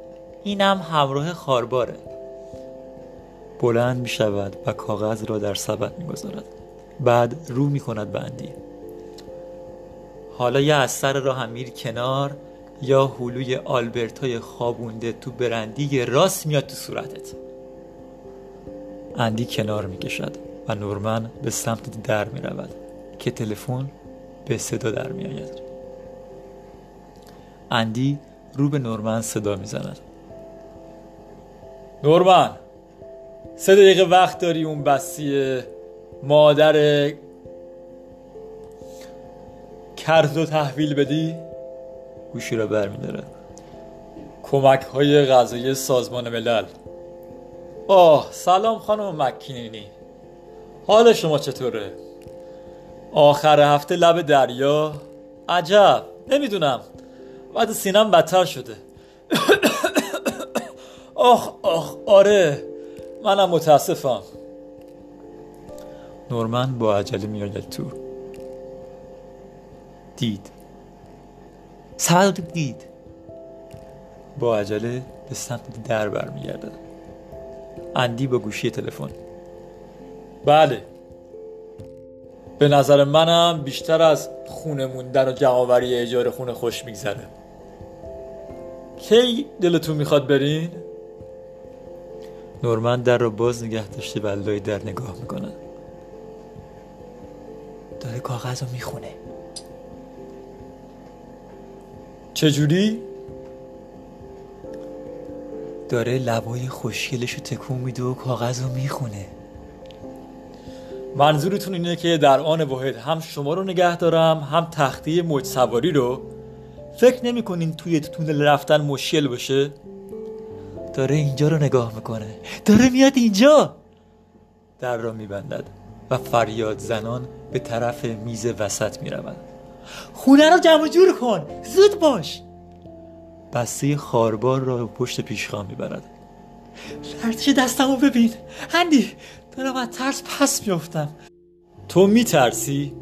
اینم همراه خارباره بلند می شود و کاغذ را در سبد می گذارد. بعد رو می کند بندی حالا یا از سر راه هم کنار یا هلوی آلبرتای خوابونده تو برندی راست میاد تو صورتت اندی کنار می کشد و نورمن به سمت در می رود که تلفن به صدا در می آید. اندی رو به نورمن صدا می زند. نورمن سه دقیقه وقت داری اون بسی مادر کرد و تحویل بدی؟ گوشی را برمیداره کمک های غذایی سازمان ملل. آه سلام خانم مکینینی. حال شما چطوره؟ آخر هفته لب دریا؟ عجب نمی‌دونم. بعد سینم بدتر شده. آخ آخ آره منم متاسفم. نورمن با عجله میآید تو. دید. سبد دید. با عجله به سمت در برمیگردد اندی با گوشی تلفن. بله. به نظر منم بیشتر از خونه موندن و جمعآوری اجاره خونه خوش میگذره. کی دلتون می‌خواد برین؟ نورمن در رو باز نگه داشته و لای در نگاه می‌کنه. داره کاغذ رو می‌خونه. چجوری؟ داره لبای خوشگلش رو تکون میده و کاغذ رو می‌خونه. منظورتون اینه که در آن واحد هم شما رو نگه دارم هم تختی موج سواری رو؟ فکر نمی کنین توی تونل رفتن مشکل باشه؟ داره اینجا رو نگاه می‌کنه. داره میاد اینجا. در را میبندد و فریاد زنان به طرف میز وسط می‌رود خونه رو جمع جور کن. زود باش. بسته خاربار را پشت پیشخان می‌برد. لرزش دستمو ببین. هندی دارم از ترس پس میفتم تو میترسی؟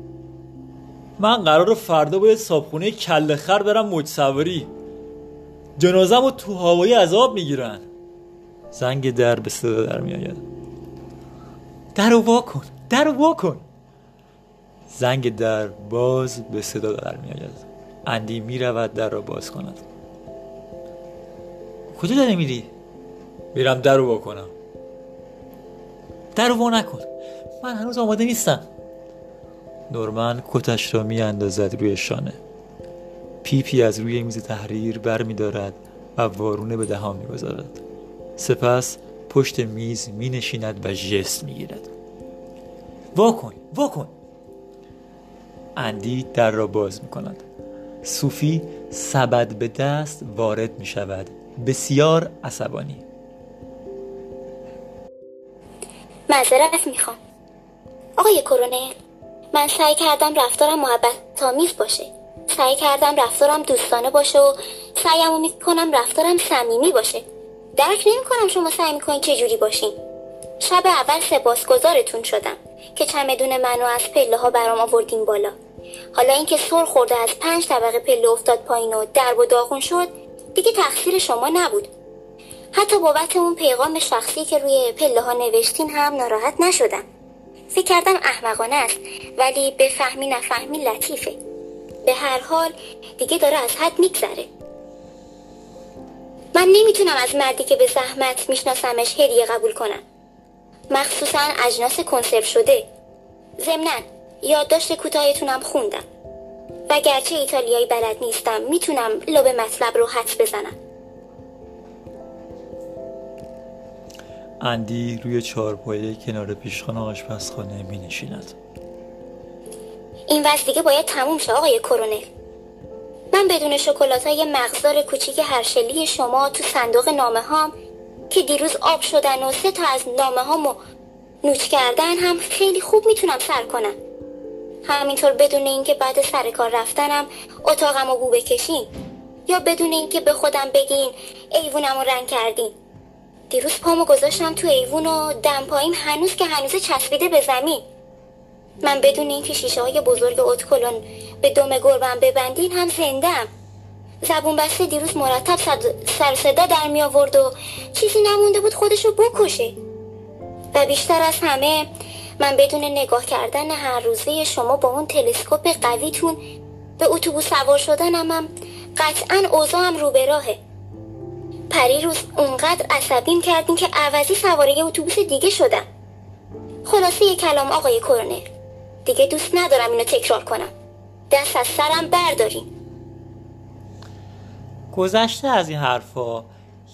من قرار فردا باید صابخونه کل خر برم موج سواری جنازم رو تو هوایی عذاب می‌گیرن. زنگ در به صدا در میآید. در رو وا کن در رو وا کن. زنگ در باز به صدا در میآید. اندی می‌رود در را باز کند. کجا داری میری؟ میرم در رو وا کنم. در رو وا نکن. من هنوز آماده نیستم. نورمن کتش را می اندازد روی شانه. پیپی از روی میز تحریر بر می دارد و وارونه به دهان می گذارد. سپس پشت میز می نشیند و جست می گیرد واکن واکن اندی در را باز می کند صوفی سبد به دست وارد می شود بسیار عصبانی. معذرت می‌خوام. آقای کرونل من سعی کردم رفتارم محبت آمیز باشه. سعی کردم رفتارم دوستانه باشه و سعیمو می‌کنم رفتارم صمیمی باشه. درک نمی‌کنم شما سعی می‌کنین چه جوری باشین. شب اول سپاسگزارتون شدم که چمدون منو از پله ها برام آوردین بالا. حالا اینکه سر خورده از پنج طبقه پله افتاد پایین و درب و داغون شد دیگه تقصیر شما نبود. حتی بابت اون پیغام شخصی که روی پله ها نوشتین هم ناراحت نشدم. فکر کردم احمقانه است ولی به فهمی نفهمی لطیفه. به هر حال دیگه داره از حد میگذره. من نمی‌تونم از مردی که به زحمت میشناسمش هدیه قبول کنم. مخصوصا اجناس کنسرو شده. ضمنا یادداشت کوتاهتونم خوندم. و گرچه ایتالیایی بلد نیستم می‌تونم لب مطلب رو حدس بزنم. اندی روی چهارپایه کنار پیشخانه آشپزخانه می نشیند این وضع دیگه باید تموم شه آقای کرونل من بدون شکلات های مغزار کوچیک هرشلی شما تو صندوق نامه هام که دیروز آب شدن و سه تا از نامه هامو نوچ کردن هم خیلی خوب می‌تونم سر کنم. همینطور بدون اینکه بعد سر کار رفتنم اتاقم رو بو بکشین یا بدون اینکه به خودم بگین ایوونم رو رنگ کردین. دیروز پامو گذاشتم تو ایوون و دم پایین هنوز که هنوز چسبیده به زمین. من بدون اینکه شیشه های بزرگ اتکلون به دم گربم ببندین هم زندم زبون بسته دیروز مرتب سر صدا در می آورد و چیزی نمونده بود خودشو بکشه. و بیشتر از همه من بدون نگاه کردن هر روزه شما با اون تلسکوپ قویتون به اتوبوس سوار شدنم هم قطعا اوضاعم رو به راهه. پریروز اونقدر عصبیم کردین که عوضی سواره اتوبوس دیگه شدم. خلاصه یه کلام آقای کرونر دیگه دوست ندارم اینو تکرار کنم. دست از سرم بردارین گذشته از این حرفا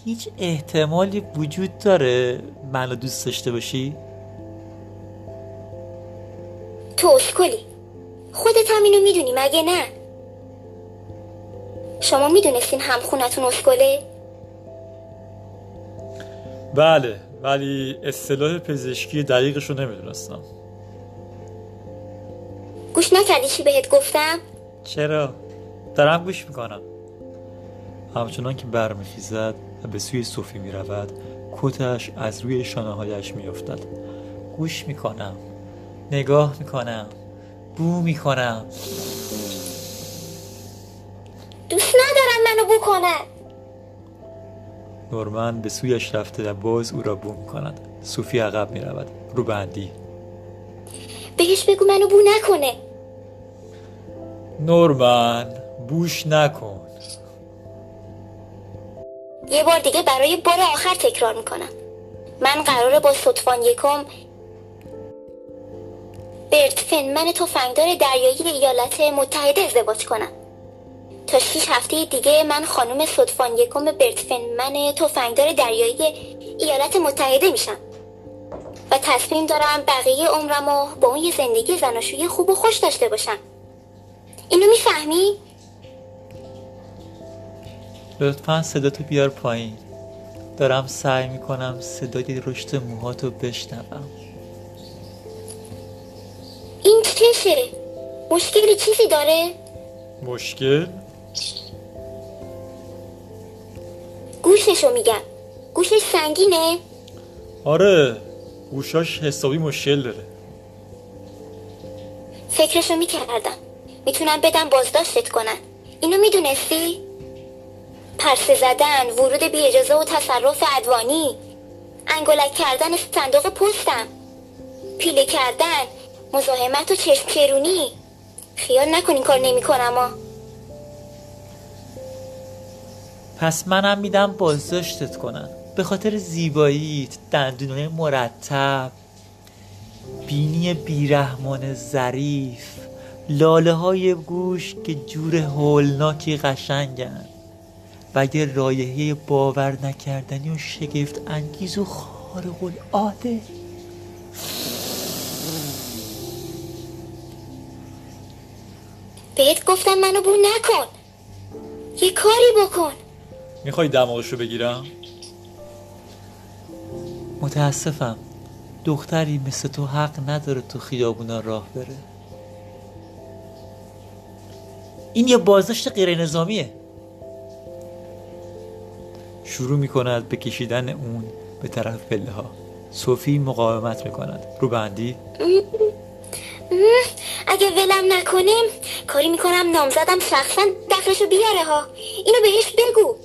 هیچ احتمالی وجود داره منو دوست داشته باشی؟ تو اسکلی. خودت هم اینو می‌دونی مگه نه؟ شما می‌دونستین همخونتون اسکله؟ بله ولی اصطلاح پزشکی دقیقش رو نمی‌دونستم. گوش نکردی چی بهت گفتم؟ چرا؟ دارم گوش می‌کنم. همچنان که برمیخیزد و به سوی صوفی می‌رود کتش از روی شانه هایش میافتد. گوش می‌کنم. نگاه می‌کنم. بو می‌کنم. دوست ندارم منو بکنم نورمن به سویش رفته و باز او را بو می‌کند صوفی عقب می‌رود. رو بندی بهش بگو منو بو نکنه. نورمن بوش نکن. یه بار دیگه برای بار آخر تکرار می‌کنم. من قراره با صدفان یکم برت فنمن تفنگدار دریایی ایالات متحده ازدواج کنم. تا شیش هفته دیگه من خانم صدفان یکم برت فنمن تفنگدار دریایی ایالات متحده میشم و تصمیم دارم بقیه عمرم و با اون یه زندگی زناشویی خوب و خوش داشته باشم اینو می‌فهمی؟ لطفا صداتو بیار پایین دارم سعی می‌کنم صدای رشد موهاتو بشنوم این چشه؟ مشکلی چیزی داره؟ مشکل؟ گوششو میگم. گوشش سنگینه؟ آره گوشاش حسابی مشکل داره. فکرشو می‌کردم. می‌تونم بدم بازداشتت کنن. اینو می‌دونستی؟ پرسه زدن ورود بی اجازه و تصرف ادوانی انگلک کردن صندوق پستم. پیله کردن. مزاحمت و چشم کرونی خیال نکنین کار نمی کنم پس منم میدم بازداشتت کنن. به خاطر زیباییت دندونای مرتب بینی بیرحمان ظریف لاله های گوش که جور هولناکی قشنگن. و یه رایحه باور نکردنی و شگفت انگیز و خارق العاده. بهت گفتم منو بو نکن. یه کاری بکن. می‌خوای دماغشو بگیرم؟ متاسفم. دختری مثل تو حق نداره تو خیابونا راه بره. این یه بازداشت غیر نظامیه شروع می‌کند به کشیدن اون به طرف پله ها صوفی مقاومت می‌کند. رو بندی؟ اگه ولم نکنیم کاری می‌کنم نامزدم شخصا دخلشو بیاره ها. اینو بهش بگو.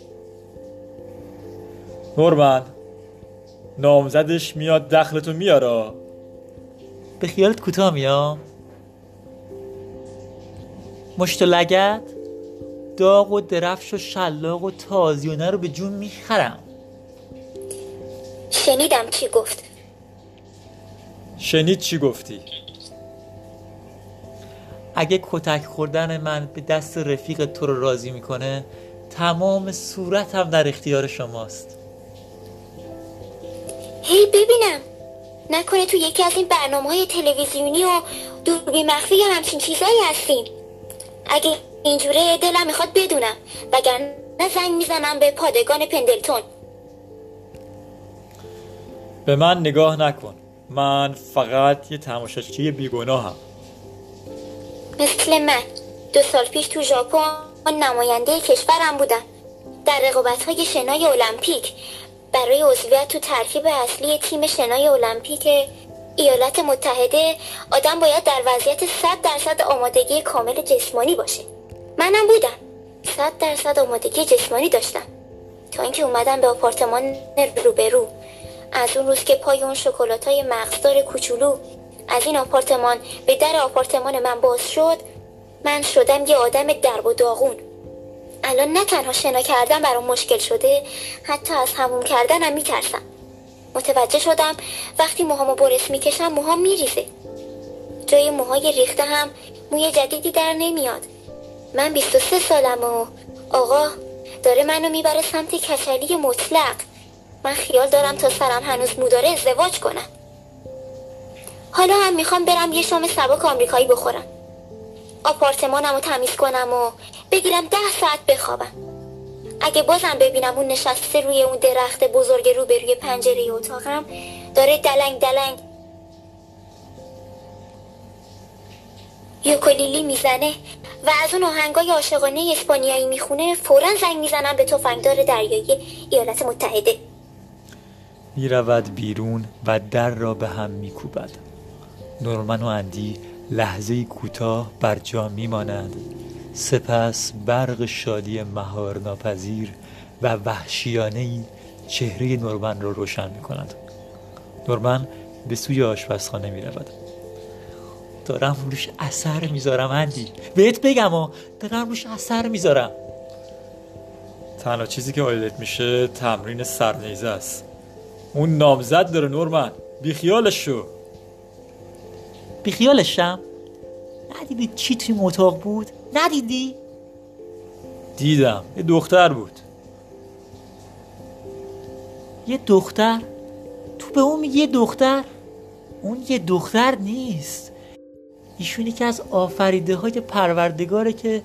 نورمن نامزدش میاد دخلتو میاره. به خیالت کوتاه میام؟ مشت و لگت؟ داغ و درفش و شلاق و تازیونه رو به جون می‌خرم. شنیدم چی گفت. شنید چی گفتی؟ اگه کتک خوردن من به دست رفیق تو رو راضی می‌کنه تمام صورتم در اختیار شماست. هی ببینم. نکنه تو یکی از این برنامه های تلویزیونی و دوربین مخفی یا همچین چیزایی هستین. اگه اینجوره دلم می‌خواد بدونم. وگرنه زنگ می‌زنم به پادگان پندلتون. به من نگاه نکن. من فقط یه تماشاچی بیگناهم. مثل من. دو سال پیش تو ژاپن نماینده کشورم بودم. در رقابت های شنای المپیک. برای عضویت تو ترکیب اصلی تیم شنای المپیک ایالات متحده آدم باید در وضعیت 100 درصد آمادگی کامل جسمانی باشه. منم بودم. 100 درصد آمادگی جسمانی داشتم. تا اینکه اومدم به آپارتمان روبرو. از اون روز که پای اون شکلات های مغزدار کوچولو از این آپارتمان به در آپارتمان من باز شد من شدم یه آدم درب و داغون. الان نه تنها شنا کردن برام مشکل شده حتی از هموم کردنم میترسم. متوجه شدم وقتی موهامو برس می‌کشم موهام میریزه. جای موهای ریخته هم موی جدیدی در نمیاد. من 23 سالم و آقا داره منو می‌بره سمت کچلی مطلق. من خیال دارم تا سرم هنوز موداره ازدواج کنم. حالا هم می‌خوام برم یه شام سبک آمریکایی بخورم. آپارتمانم رو تمیز کنم و بگیرم ده ساعت بخوابم. اگه بازم ببینم اون نشسته روی اون درخت بزرگ روبروی پنجره اتاقم داره دلنگ دلنگ یوکولیلی می‌زنه و از اون آهنگای عاشقانه اسپانیایی می‌خونه فورا زنگ می‌زنم به تفنگدار دریایی ایالات متحده. می‌رود بیرون و در را به هم میکوبد. نورمن و اندی لحظه کوتاه بر جا میمانند. سپس برق شادی مهار ناپذیر و وحشیانه چهره نورمن را روشن می کند نورمن به سوی آشپزخانه می رود دارم روش اثر می‌ذارم اندی. بهت بگم و دارم روش اثر می‌ذارم. تنها چیزی که آیدت میشه تمرین سرنیزه است. اون نامزد داره نورمن. بیخیالش شو بیخیالشم؟ ندیدی چی توی اتاق بود؟ ندیدی؟ دیدم. یه دختر بود. یه دختر؟ تو به اون میگی یه دختر؟ اون یه دختر نیست. ایشون یکی از آفریده های پروردگاره که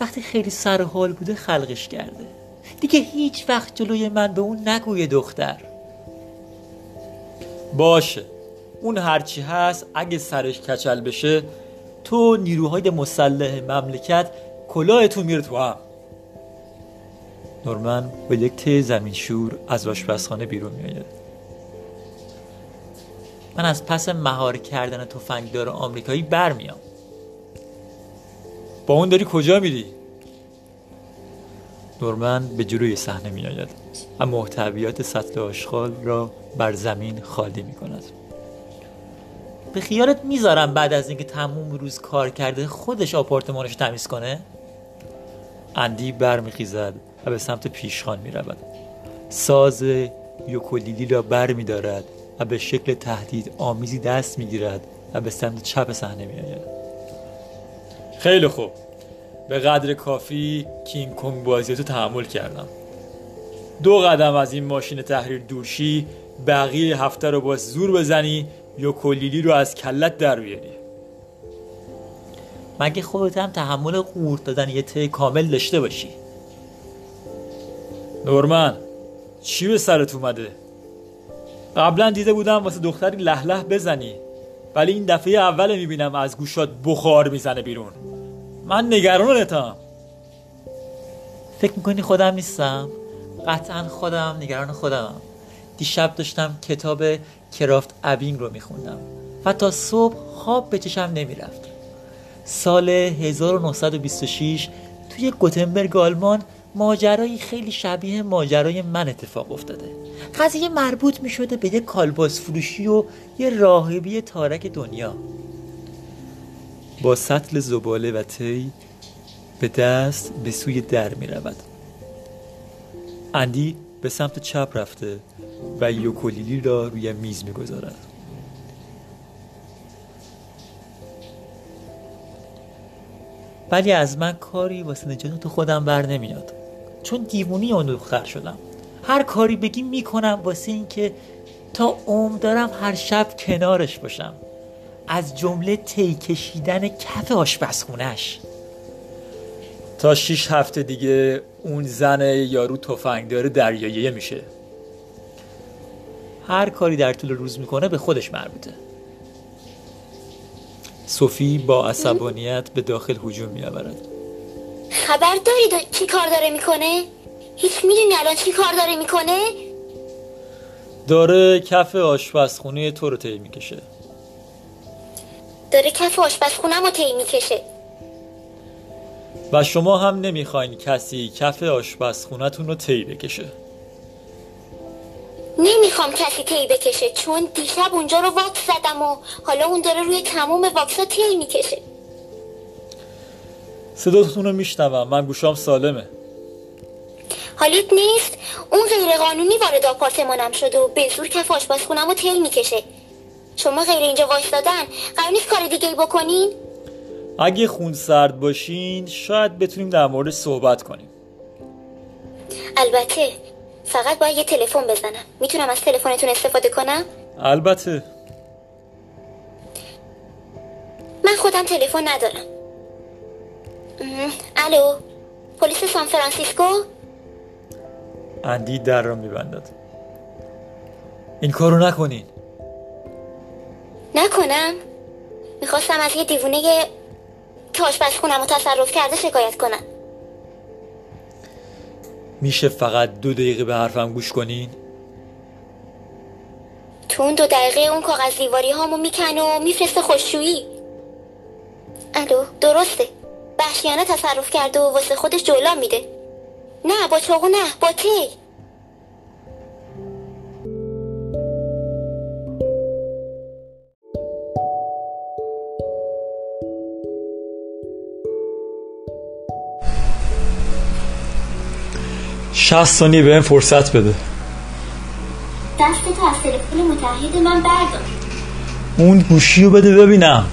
وقتی خیلی سر حال بوده خلقش کرده. دیگه هیچ وقت جلوی من به اون نگوی دختر. باشه. اون هرچی هست اگه سرش کچل بشه تو نیروهای مسلح مملکت کلاهتون میره تو هم نورمن با یک ته زمین شور از آشپزخانه بیرون میآید. من از پس مهار کردن تفنگدار آمریکایی برمیام. با اون داری کجا میری؟ نورمن به جلوی صحنه می آید و محتویات سطل آشغال را بر زمین خالی می کند به خیالت می‌ذارم بعد از اینکه تموم روز کار کرده خودش آپارتمانش تمیز کنه؟ اندی برمیخیزد و به سمت پیشخان می رود ساز یوکولیلی را بر می دارد و به شکل تهدید آمیزی دست می گیرد و به سمت چپ صحنه می آید خیلی خوب. به قدر کافی کینگ کنگ بازیتو تحمل کردم. دو قدم از این ماشین تحریر دورشی بقیه هفته رو با زور بزنی یا کلیلی رو از کلت در بیاری. مگه خودت هم تحمل قورت دادن یه ته کامل داشته باشی؟ نورمن چی به سرت اومده؟ قبلا دیده بودم واسه دختری لح بزنی ولی این دفعه اول می‌بینم از گوشات بخار می‌زنه بیرون. من نگرانتم. فکر می‌کنی خودم نیستم؟ قطعا خودم نگران خودم. دیشب داشتم کتاب کرافت ابینگ رو میخوندم. و تا صبح خواب به چشم نمی‌رفت. سال 1926 توی گوتنبرگ آلمان ماجرایی خیلی شبیه ماجرای من اتفاق افتاده. قضیه مربوط می شده به یه کالباس فروشی و یه راهبی تارک دنیا. با سطل زباله و تی به دست به سوی در می رود اندی به سمت چپ رفته. و یوکولیلی را روی میز می گذارد ولی از من کاری واسه نجات تو خودم بر نمیاد. چون دیوونی اون دختر شدم. هر کاری بگی می‌کنم واسه اینکه تا عمر دارم هر شب کنارش باشم. از جمله تی کشیدن کف آشپزخونش تا شیش هفته دیگه اون زن یارو تفنگ داره دریاییه میشه. هر کاری در طول روز می‌کنه به خودش مربوطه. صوفی با عصبانیت به داخل هجوم میآورد. خبر دارید چی کار داره می‌کنه؟ هیچ می‌دونی الان چی کار داره می‌کنه؟ داره کف آشپزخونه تو رو طی می‌کشه. داره کف آشپزخونم رو طی می‌کشه. و شما هم نمی‌خواین کسی کف آشپزخونتون رو طی بکشه. نمی‌خوام کسی طی بکشه چون دیشب اونجا رو واکس زدم و حالا اون داره روی تمام واکس ها طی می‌کشه. صداتون رو میشنوم من گوشام سالمه. حالیت نیست اون غیر قانونی وارد آپارتمانم شده و به زور کف آشپزخونم رو طی می‌کشه. شما غیر اینجا وایستادن قرار نیست کار دیگه ای بکنین؟ اگه خون سرد باشین شاید بتونیم در مورد صحبت کنیم. البته فقط باید یه تلفن بزنم. می‌تونم از تلفنتون استفاده کنم؟ البته. من خودم تلفن ندارم. ام، الو؟ پلیس سان فرانسیسکو؟ اندی در را میبندد. این کارو نکنین. نکنم؟ می‌خواستم از یه دیوونه که آشپزخونم رو تصرف کرده شکایت کنم. میشه فقط دو دقیقه به حرفم گوش کنین؟ تو اون دو دقیقه اون کاغذ دیواری هامو می‌کنه و میفرسته خوششویی الو درسته. وحشیانه تصرف کرده و واسه خودش جولا میده. نه با چاقو نه با تی شست ثانیه به فرصت بده. دستتو از تلفن متحد من بردار. اون گوشی رو بده ببینم.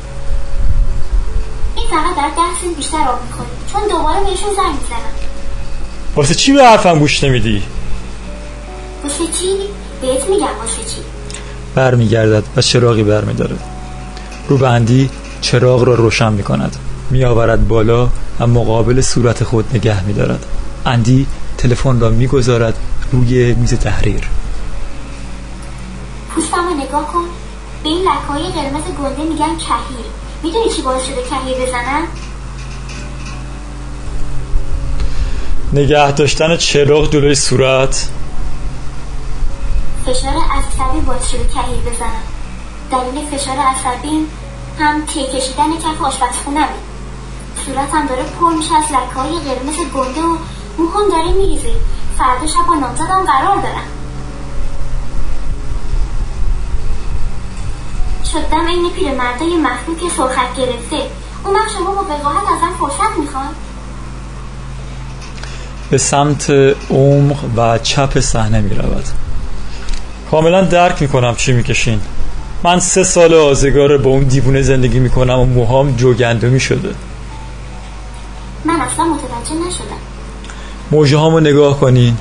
این فقط در ده سنت بیشتر آب می‌کنه چون دوباره بهشون زنگ می‌زنم. واسه چی به حرفم گوش نمیدی؟ واسه چی؟ بهت میگم واسه چی. برمیگردد و چراغی برمیدارد. رو بندی چراغ را روشن می کند می آورد بالا و مقابل صورت خود نگه می دارد اندی تلفن را می گذارد روی میز تحریر. پوستم رو نگاه کن. به این لکه های قرمز گنده میگن کهیر. می‌دونی چی باعث شده کهیر بزنن؟ نگه داشتن چراغ جلوی صورت. فشار عصبی باعث شده کهیر بزنن. دلیل فشار عصبی هم تی کشیدن کف آشپزخونمه صورتم داره پر میشه از لکه های قرمز گنده و موهام داره میریزه. فردا شب با نامزدم قرار دارم شدم این پیرمردای مخلوق سرخت گرفته. اون وقت شما با وقاحت ازم فرصت می‌خوان به سمت عمق و چپ صحنه می رود کاملا درک می کنم چی می‌کشین. من سه سال آزگار با اون دیوونه زندگی می کنم و موهام جوگندمی شده. من اصلا متوجه نشدم. موجه هامو نگاه کنین.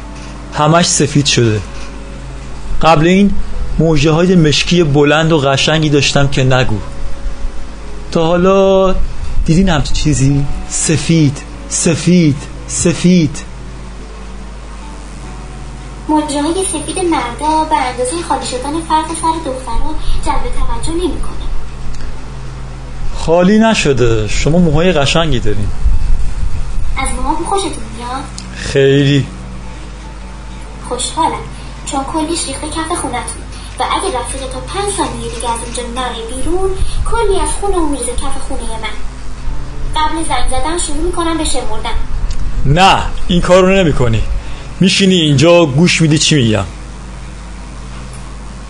همش سفید شده. قبل این موجه های مشکی بلند و قشنگی داشتم که نگو. تا حالا دیدین همچه چیزی؟ سفید سفید سفید. موجه های سفید مردا به اندازه خالی شدن فرق سر دخترها جلب توجه نمی‌کنه خالی نشده. شما موهای قشنگی دارین. از موهام خوشتون میاد؟ خیلی. خوشحالم چون کلیش ریخته کف خونتون. و اگه رفیق تا پنج ثانیه دیگه از اینجا نره بیرون کلی از خون اون میرزه کف خونه من. قبل زنگ زدن شروع می‌کنم به شمردن. نه این کار رو نمی کنی میشینی اینجا گوش میدی چی میگم.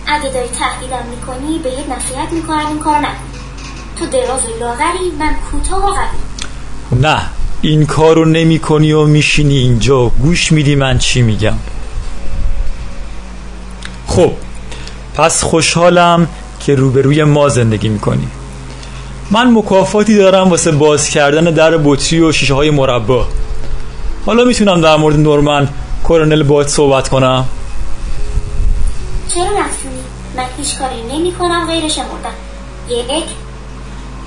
اگه داری تهدیدم می‌کنی به یه نصیحت می‌کنم این کار نکن. تو دراز و لاغری من کوتاه و قوی. نه این کار رو نمی کنی و میشینی اینجا. گوش میدی من چی میگم. خب پس خوشحالم که روبروی ما زندگی می‌کنی. من مکافاتی دارم واسه باز کردن در بطری و شیشه های مربا حالا می‌تونم در مورد نورمن کورنل باید صحبت کنم. چرا نتونی؟ من هیچ کاری نمی کنم غیر شمردن. یک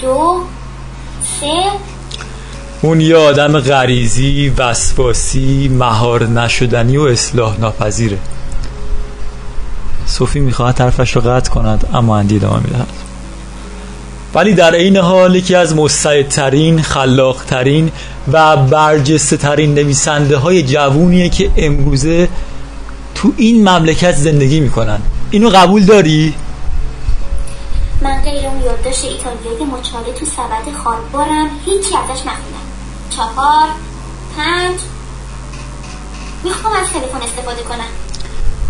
دو سه اون یه آدم غریزی وسواسی مهار نشدنی و اصلاح ناپذیره. صوفی می‌خواهد حرفش رو قطع کند اما اندی ادامه می‌دهد. ولی در عین حال یکی از مستعدترین خلاقترین و برجسته ترین نویسنده های جوونیه که امروزه تو این مملکت زندگی می‌کنن. اینو قبول داری؟ من غیر اون یادداشت ایتالیایی مچاله تو سبد خواببارم هیچی ازش نخوندم. چهار پنج. می‌خوام از تلفن استفاده کنم.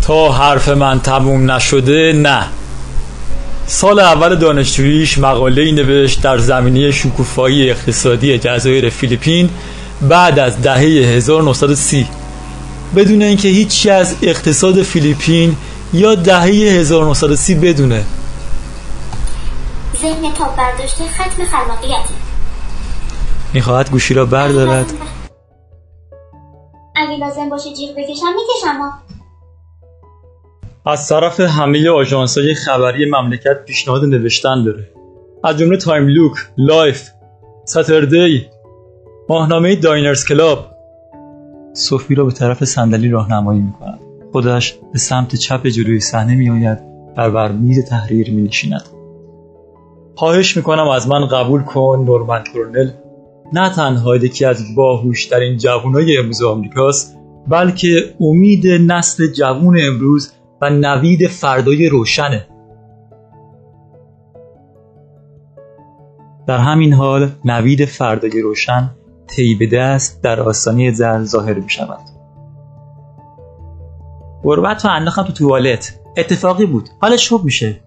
تا حرف من تموم نشده نه. سال اول دانشجوییش مقاله ای نوشت در زمینه شکوفایی اقتصادی جزایر فیلیپین بعد از دهه 1930 بدون اینکه هیچی از اقتصاد فیلیپین یا دهه 1930 بدونه. ذهن تاب برداشته ختم خلاقیتی می‌خواهد گوشی را بردارد. اگه لازم باشه جیغ بکشم می‌کشم از طرف همه آژانس های خبری مملکت پیشنهاد نوشتن داره. از جمله تایم، لوک، لایف، ساتردی، ماهنامه داینرز کلاب. صوفی را به طرف صندلی راهنمایی می‌کند. خودش به سمت چپ جلوی صحنه میآید و بر میز تحریر می نشیند خواهش می‌کنم از من قبول کن نورمن کورنل. نه تنها یکی از باهوشترین جوانای امروز آمریکاست بلکه امید نسل جوون امروز و نوید فردای روشنه. در همین حال نوید فردای روشن طی به دست در آستانه زن ظاهر می شود گربت رو انداختم تو توالت. اتفاقی بود. حالش خوب میشه.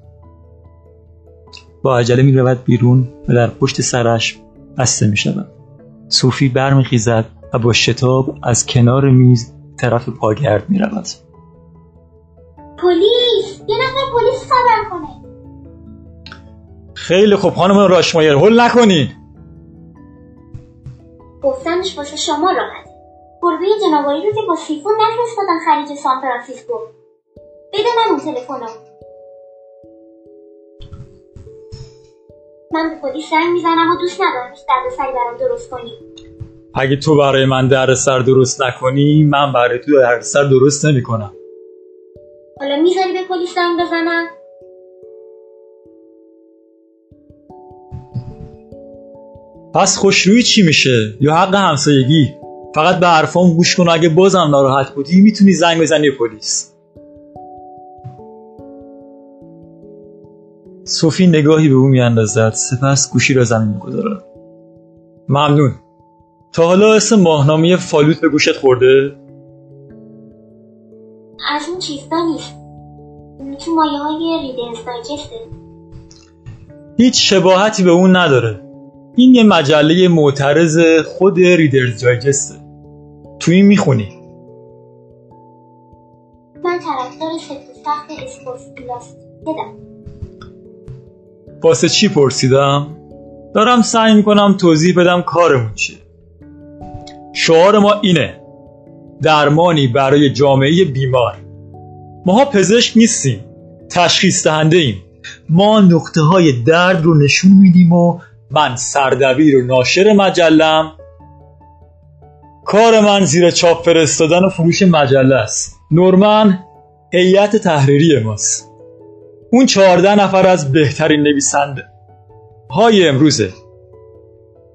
با عجله می بیرون و در پشت سرش بسته می شود. صوفی برمیخیزد و با شتاب از کنار میز طرف پاگرد می رود. پلیس! یه نفر پلیس خبر کنه. خیلی خوب خانم راشمایر هول نکنین گفتنش واسه شما راحت. گربه جنابالی رو که با سیفون نفرستادن خلیج سان فرانسیسکو. بده من اون تلفنو. من به پلیس زنگ می‌زنم و دوست ندارم هیچ درد سری برام درست کنی. اگه تو برای من در سر درست نکنی من برای تو در سر درست نمی کنم حالا می‌ذاری به پلیس زنگ بزنم؟ پس خوشرویی چی میشه؟ یا حق همسایگی؟ فقط به حرفام گوش کن اگه بازم ناراحت بودی می‌تونی زنگ بزنی به پلیس. صوفی نگاهی به او میاندازد سپس گوشی را زمین می‌گذارد ممنون. تا حالا اسم ماهنامه فالوت به گوشت خورده؟ از اون چیزا نیست. تو مایه های ریدرز دایجسته. هیچ شباهتی به اون نداره. این یه مجله معترض خود ریدرز دایجسته. تو این می‌خونی. من طرفدار سفت سخت بدم. واسه چی پرسیدم؟ دارم سعی می‌کنم توضیح بدم کارمون چیه. شعار ما اینه درمانی برای جامعه بیمار. ماها پزشک نیستیم تشخیص دهنده ایم ما نقطه های درد رو نشون میدیم و من سردبیر و ناشر مجلم. کار من زیر چاپ فرستادن و فروش مجله است. نورمن هیئت تحریری ماست. اون چهارده نفر از بهترین نویسنده های امروزه.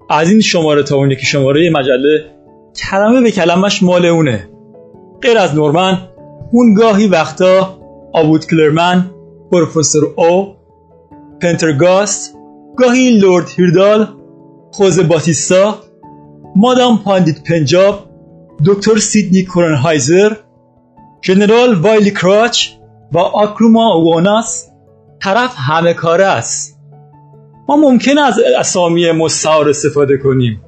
از این شماره تا اون یکی شماره مجله کلمه به کلمش مال اونه. غیر از نورمن اون گاهی وقتا آبود کلرمن پروفسور او پنترگاست گاهی لورد هیردال خوزه باتیستا مادام پاندیت پنجاب دکتر سیدنی کورنهایزر ژنرال وایلی کراچ و آکروما اواناس طرف همه کاره است. ما ممکن از اسامی مستعار استفاده کنیم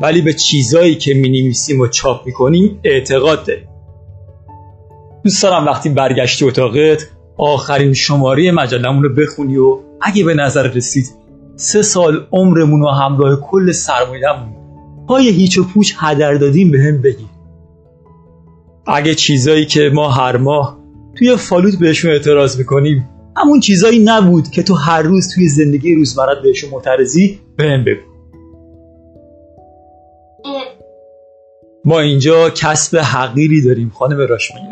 ولی به چیزایی که می نویسیم و چاپ می کنیم اعتقاد داریم. دوست دارم وقتی برگشتی اتاقت آخرین شماره مجلمون رو بخونی و اگه به نظر رسید سه سال عمرمون و همراه کل سرمایه‌مون پای هیچ و پوچ هدر دادیم به هم بگی اگه چیزایی که ما هر ماه توی فالوت بهشون اعتراض می‌کنیم. همون چیزایی نبود که تو هر روز توی زندگی روزمرت بهشون معترضی؟ به هم بگو ما اینجا کسب حقیری داریم خانم راشمیر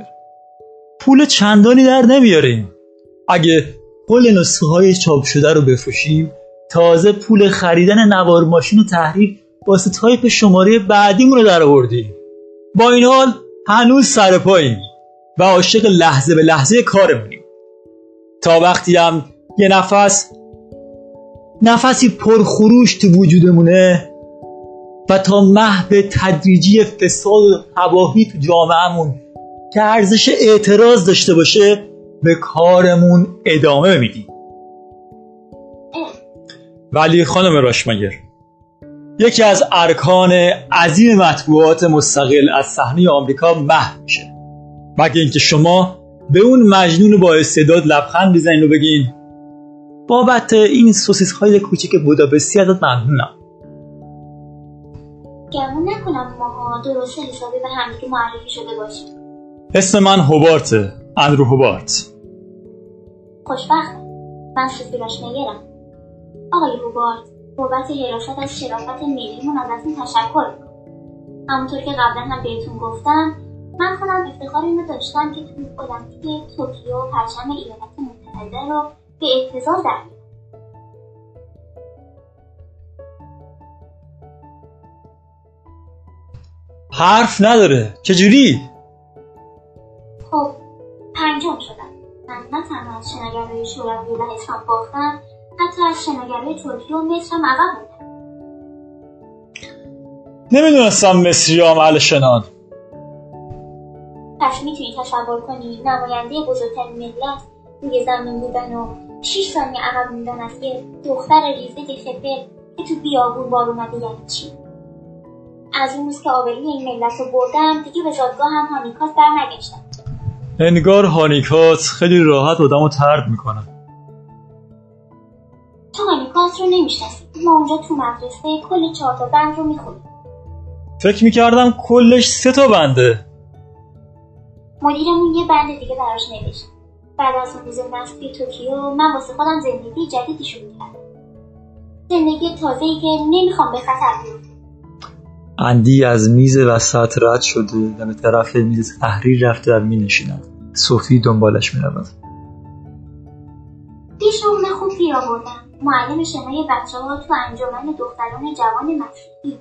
پول چندانی در نمیاریم. اگه کل نسخه های چاپ شده رو بفروشیم تازه پول خریدن نوار ماشین و تحریر واسه تایپ شماره بعدیمون رو در آوردیم. با این حال هنوز سر پاییم. و عاشق لحظه به لحظه کارمونیم. تا وقتی هم یه نفس نفسی پرخروش تو وجودمونه و تا محو تدریجی فساد و تباهی تو جامعهمون که ارزش اعتراض داشته باشه به کارمون ادامه میدیم. ولی خانم راشمگر یکی از ارکان عظیم مطبوعات مستقل از صحنه آمریکا محو میشه. مگه اینکه شما به اون مجنون با استعداد لبخند بزنین و بگین بابت این سوسیس های کوچیک بودابستی ازت ممنونم. گمون نکنم ماها درست حسابی به همدیگه معرفی شده باشیم. اسم من هوبارته اندرو هوبارت. خوشبخت. من سوفی راشمگرم آقای هوبارت بابت حراست از شرافت ملیمون ازتون تشکر می‌کنم. همونطور که قبلا هم بهتون گفتم من خودم افتخار اینو داشتم که توی المپیک توکیو پرچم ایالات متحده رو به اعتزاز در حرف نداره. چجوری؟ خب پنجم شدم. من نه تنها از شناگرای شوروی و اسلام باختم حتی از شناگرای ترکیه و مصر هم عقب موندم. نمی‌دونستم مصری عمل شنان. پس می‌تونی تصور کنی نماینده بزرگترین ملت روی زمین بودن و 6 ثانیه عقب موندن از یه دختر ریزه خبه که تو بیابون بار اومده یعنی چی؟ از اون روز که آبروی این ملت رو بردم دیگه به زادگاه هم هانیکاس بر نگشتم انگار هانیکاس خیلی راحت آدم رو ترد می‌کنن تو هانیکاس رو نمی‌شناسی ما اونجا تو مدرسه کل چهار تا بند رو می‌خونیم. فکر می‌کردم کلش سه تا بنده. مدیرمون یه بند دیگه براش نوشت. بعد از اون روز نسلی توکیو من واسه خودم زندگی جدیدی شروع کردم زندگی تازه‌ای که نمی‌خوام به خطر بیفتم اندی از میز وسط رد شده و به طرف میز تحریر رفته و مینشیند. صوفی دنبالش می‌رود. پیش اون خوب گیر آوردم معلم شنای بچه ها تو انجمن دختران جوان مسیحی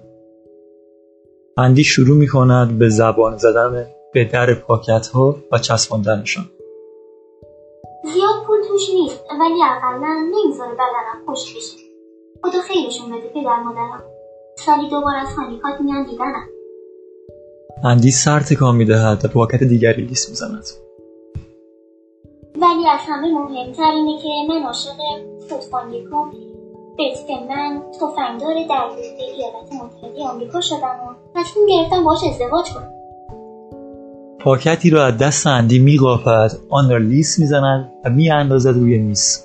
اندی شروع می‌کند به زبان زدن به در پاکت ها و چسباندنشان. زیاد پول توش نیست ولی اقلا نمی‌ذاره بدنم خوش بشه. خدا خیرشون بده پدر مادرم. سالی دوبار از خانیکات میان دیدنم. اندی سر تکان می‌دهد و پاکت دیگری لیست می‌زند. ولی از همه مهمتر اینه که من عاشق فوتبالیکم من تفنگدار در ایالات متحده آمریکا شدم و تصمیم گرفتم باش ازدواج کنم. پاکتی را از دست اندی میقاپد آن را لیست می‌زند و میاندازد روی میز.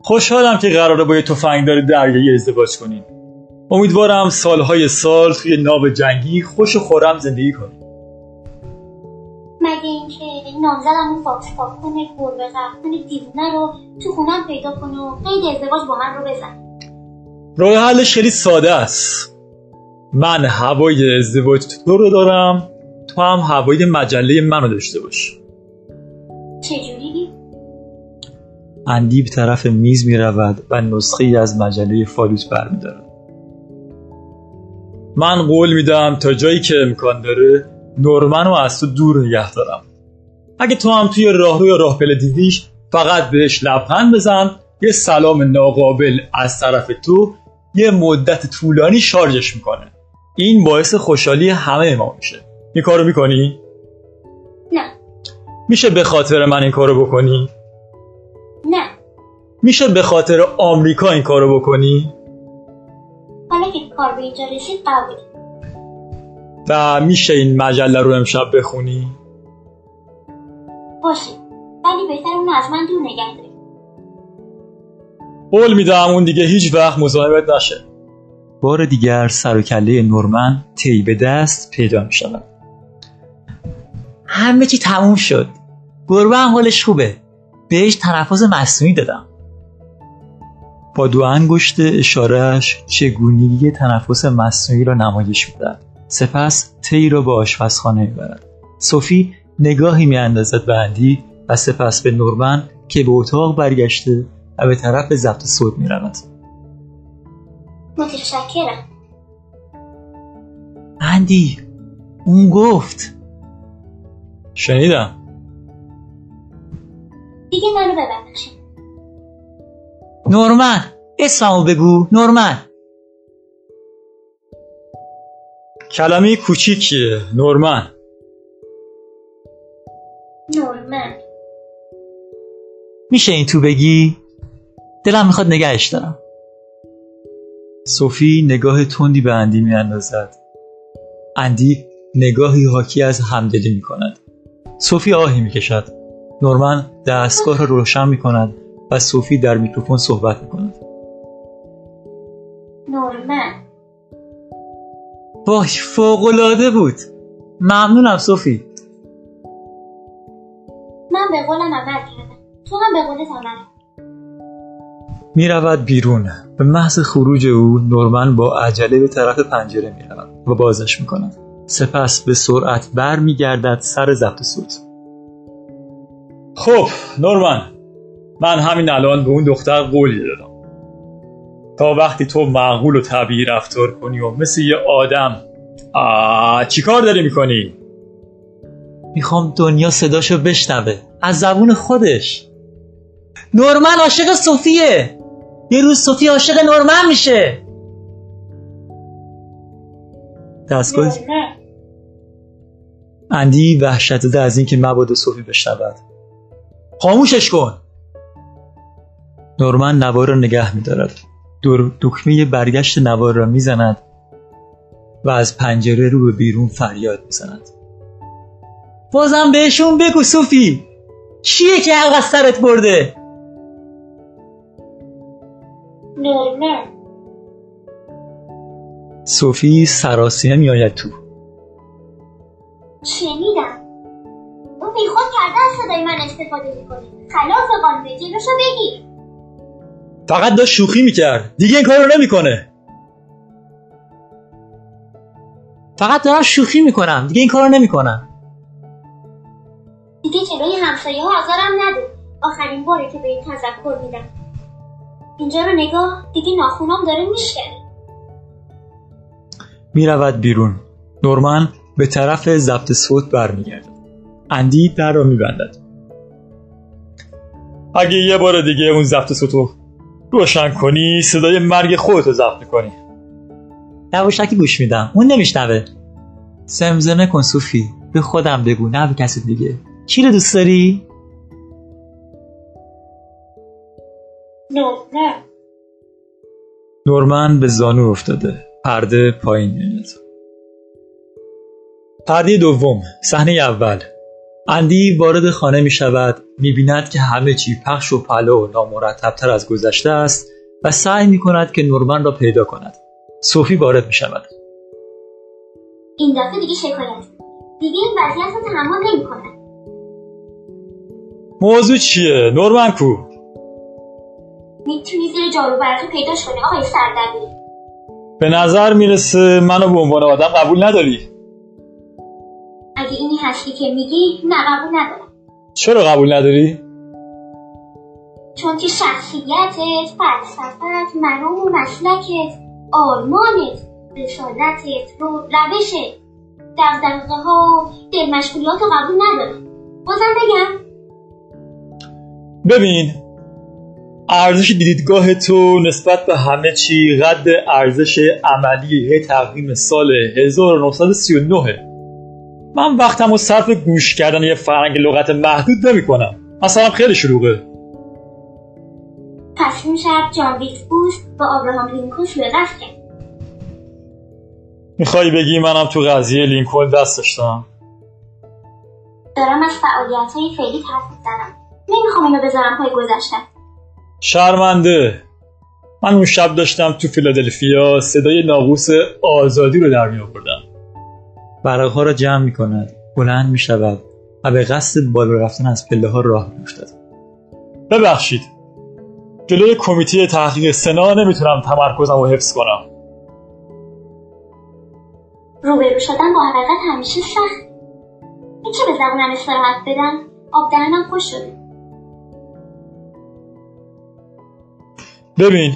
خوشحالم که قراره با یه تفنگدار دریایی ازدواج کنیم امیدوارم سالهای سال توی ناب جنگی خوش و خورم زندگی کنیم مگه اینکه نامزدم اون فاکس پاک کنه گربه کنه دیوونه رو تو خونم پیدا کنه و قید ازدواج با من رو بزن. راه حلش خیلی ساده است. من هوای ازدواج تو رو دارم. تو هم هوای مجله منو داشته باش. چجوری؟ اندی به طرف میز می رود و نسخه ای از مجله فالوت برمیدارد. من قول میدم تا جایی که امکان داره نورمن رو از تو دور نگه دارم. اگه تو هم توی راهرو یا راه دیدیش فقط بهش لبخند بزن یه سلام ناقابل از طرف تو یه مدت طولانی شارژش می‌کنه. این باعث خوشحالی همه ما میشه. این کارو می‌کنی؟ نه میشه به خاطر من این کارو بکنی؟ نه میشه به خاطر آمریکا این کارو بکنی؟ حالا که کار به اینجا رسید قبول و میشه این مجله رو امشب بخونی؟ باشه ولی بهتر اون از من دور نگه داری قول میدم اون دیگه هیچ وقت مزاحمت نشه بار دیگر سر و کله نورمن تی به دست پیدا می شود همه چی تموم شد. گربه هم حالش خوبه بهش تنفس مصنوعی دادم. با دو انگشت اشارهش چگونگی تنفس مصنوعی را نمایش می‌دهد سپس تی را به آشپزخانه می‌برد. صوفی نگاهی میاندازد به اندی و سپس به نورمن که به اتاق برگشته و به طرف ضبط صوت می‌رود. متشکرم. اندی اون گفت. شنیدم. دیگه منو ببخشید نورمن اسممو بگو نورمن. کلمه کوچیکیه نورمن. نورمن. میشه این تو بگی؟ دلم می‌خواد نگهش دارم. صوفی نگاه تندی به اندی میاندازد. اندی نگاهی حاکی از همدلی می‌کند. صوفی آهی می‌کشد. نورمن دستگاه را روشن می‌کند و صوفی در میکروفون صحبت می‌کند. نورمن. وای فوقلاده بود. ممنونم صوفی. من به قولم عمل کردم. تو هم به قولت عمل می رود بیرون. به محض خروج او نورمن با عجله به طرف پنجره می رود و بازش می کند سپس به سرعت بر می گردد سر ضبط صوت خب نورمن من همین الان به اون دختر قولی دادم. تا وقتی تو معقول و طبیعی رفتار کنی و مثل یه آدم چی کار داری می‌کنی؟ می‌خوام دنیا صداشو بشنوه. از زبون خودش. نورمن عاشق صوفیه. یه روز صوفی عاشق نورمن میشه. دستگاه اندی وحشت زده از اینکه مبادا صوفی بشنود. خاموشش کن. نورمن نوار را نگه میدارد. دکمه برگشت نوار را می‌زند و از پنجره رو به بیرون فریاد می‌زند. بازم بهشون بگو صوفی. چیه که حلق سرت برده؟ نورمن. صوفی سراسیمه میآید تو. شنیدم. اون بیخود کرده از صدای من استفاده می‌کنه. خلاف قانون جلوشو بگیر. فقط داشت شوخی می‌کرد. دیگه این کار رو نمی‌کنه. فقط دارم شوخی می‌کنم. دیگه این کار رو نمی‌کنم. دیگه جلوی همسایه ها آزارم نده. آخرین باره که به این تذکر میدم. اینجا رو نگاه. دیگه ناخونام داره میشکنه می‌رود بیرون. نورمن به طرف ضبط صوت برمیگرد اندی در را میبندد. اگه یه بار دیگه اون ضبط صوتو روشن کنی صدای مرگ خودتو ضبط کنی یواشکی گوش میدم. اون نمیشنوه. زمزمه کن صوفی به خودم بگو نه به کسی دیگه. کی رو دوست داری؟ نه نورمن به زانو افتاده. پرده پایین میاد پرده دوم صحنه اول. اندی وارد خانه می شود می بیند که همه چی پخش و پلو و نامرتبتر از گذشته است و سعی می کند که نورمن را پیدا کند. صوفی وارد می شود این دفعه دیگه شکایت دیگه این وضعیت رو تحمل نمی‌کنه موضوع چیه؟ نورمن کو؟ می‌تونی زیر جارو براتون پیداش کنی آقای سردبیر. به نظر می‌رسه منو به عنوان آدم قبول نداری؟ اگه اینی هستی که میگی نه قبول ندارم. چرا قبول نداری؟ چون که شخصیتت فلسفت مرام و مسلکت آرمانت رسالتت رو روشت. دقدقه ها و دل مشغولیات رو قبول ندارم. بازم بگم. ببین ارزش دیدگاه تو نسبت به همه چی قد ارزش عملی تقویم سال 1939 من وقتم رو صرف گوش کردن یه فرنگ لغت محدود نمی کنم مثلا خیلی شلوغه. تصمیم شب جان بوست با آبراهام لینکلن شروع دست کرد می‌خوای بگی منم تو قضیه لینکلن دست داشتم؟ دارم از فعالیت های فعلی حرف می‌زنم. نمی‌خوام اینو بذارم پای گذشته. شرمنده. من اون شب داشتم تو فیلادلفیا صدای ناقوس آزادی رو در می آوردم ورقها را جمع می کند بلند می شود و به قصد بالا رفتن از پله ها راه می افتد. ببخشید. جلوی کمیته تحقیق سنا نمی‌تونم تمرکزم رو حفظ کنم. روبرو شدن با حقیقت همیشه سخت. میشه به زبونم استراحت بدم؟ آب دهنم خوش شده. ببین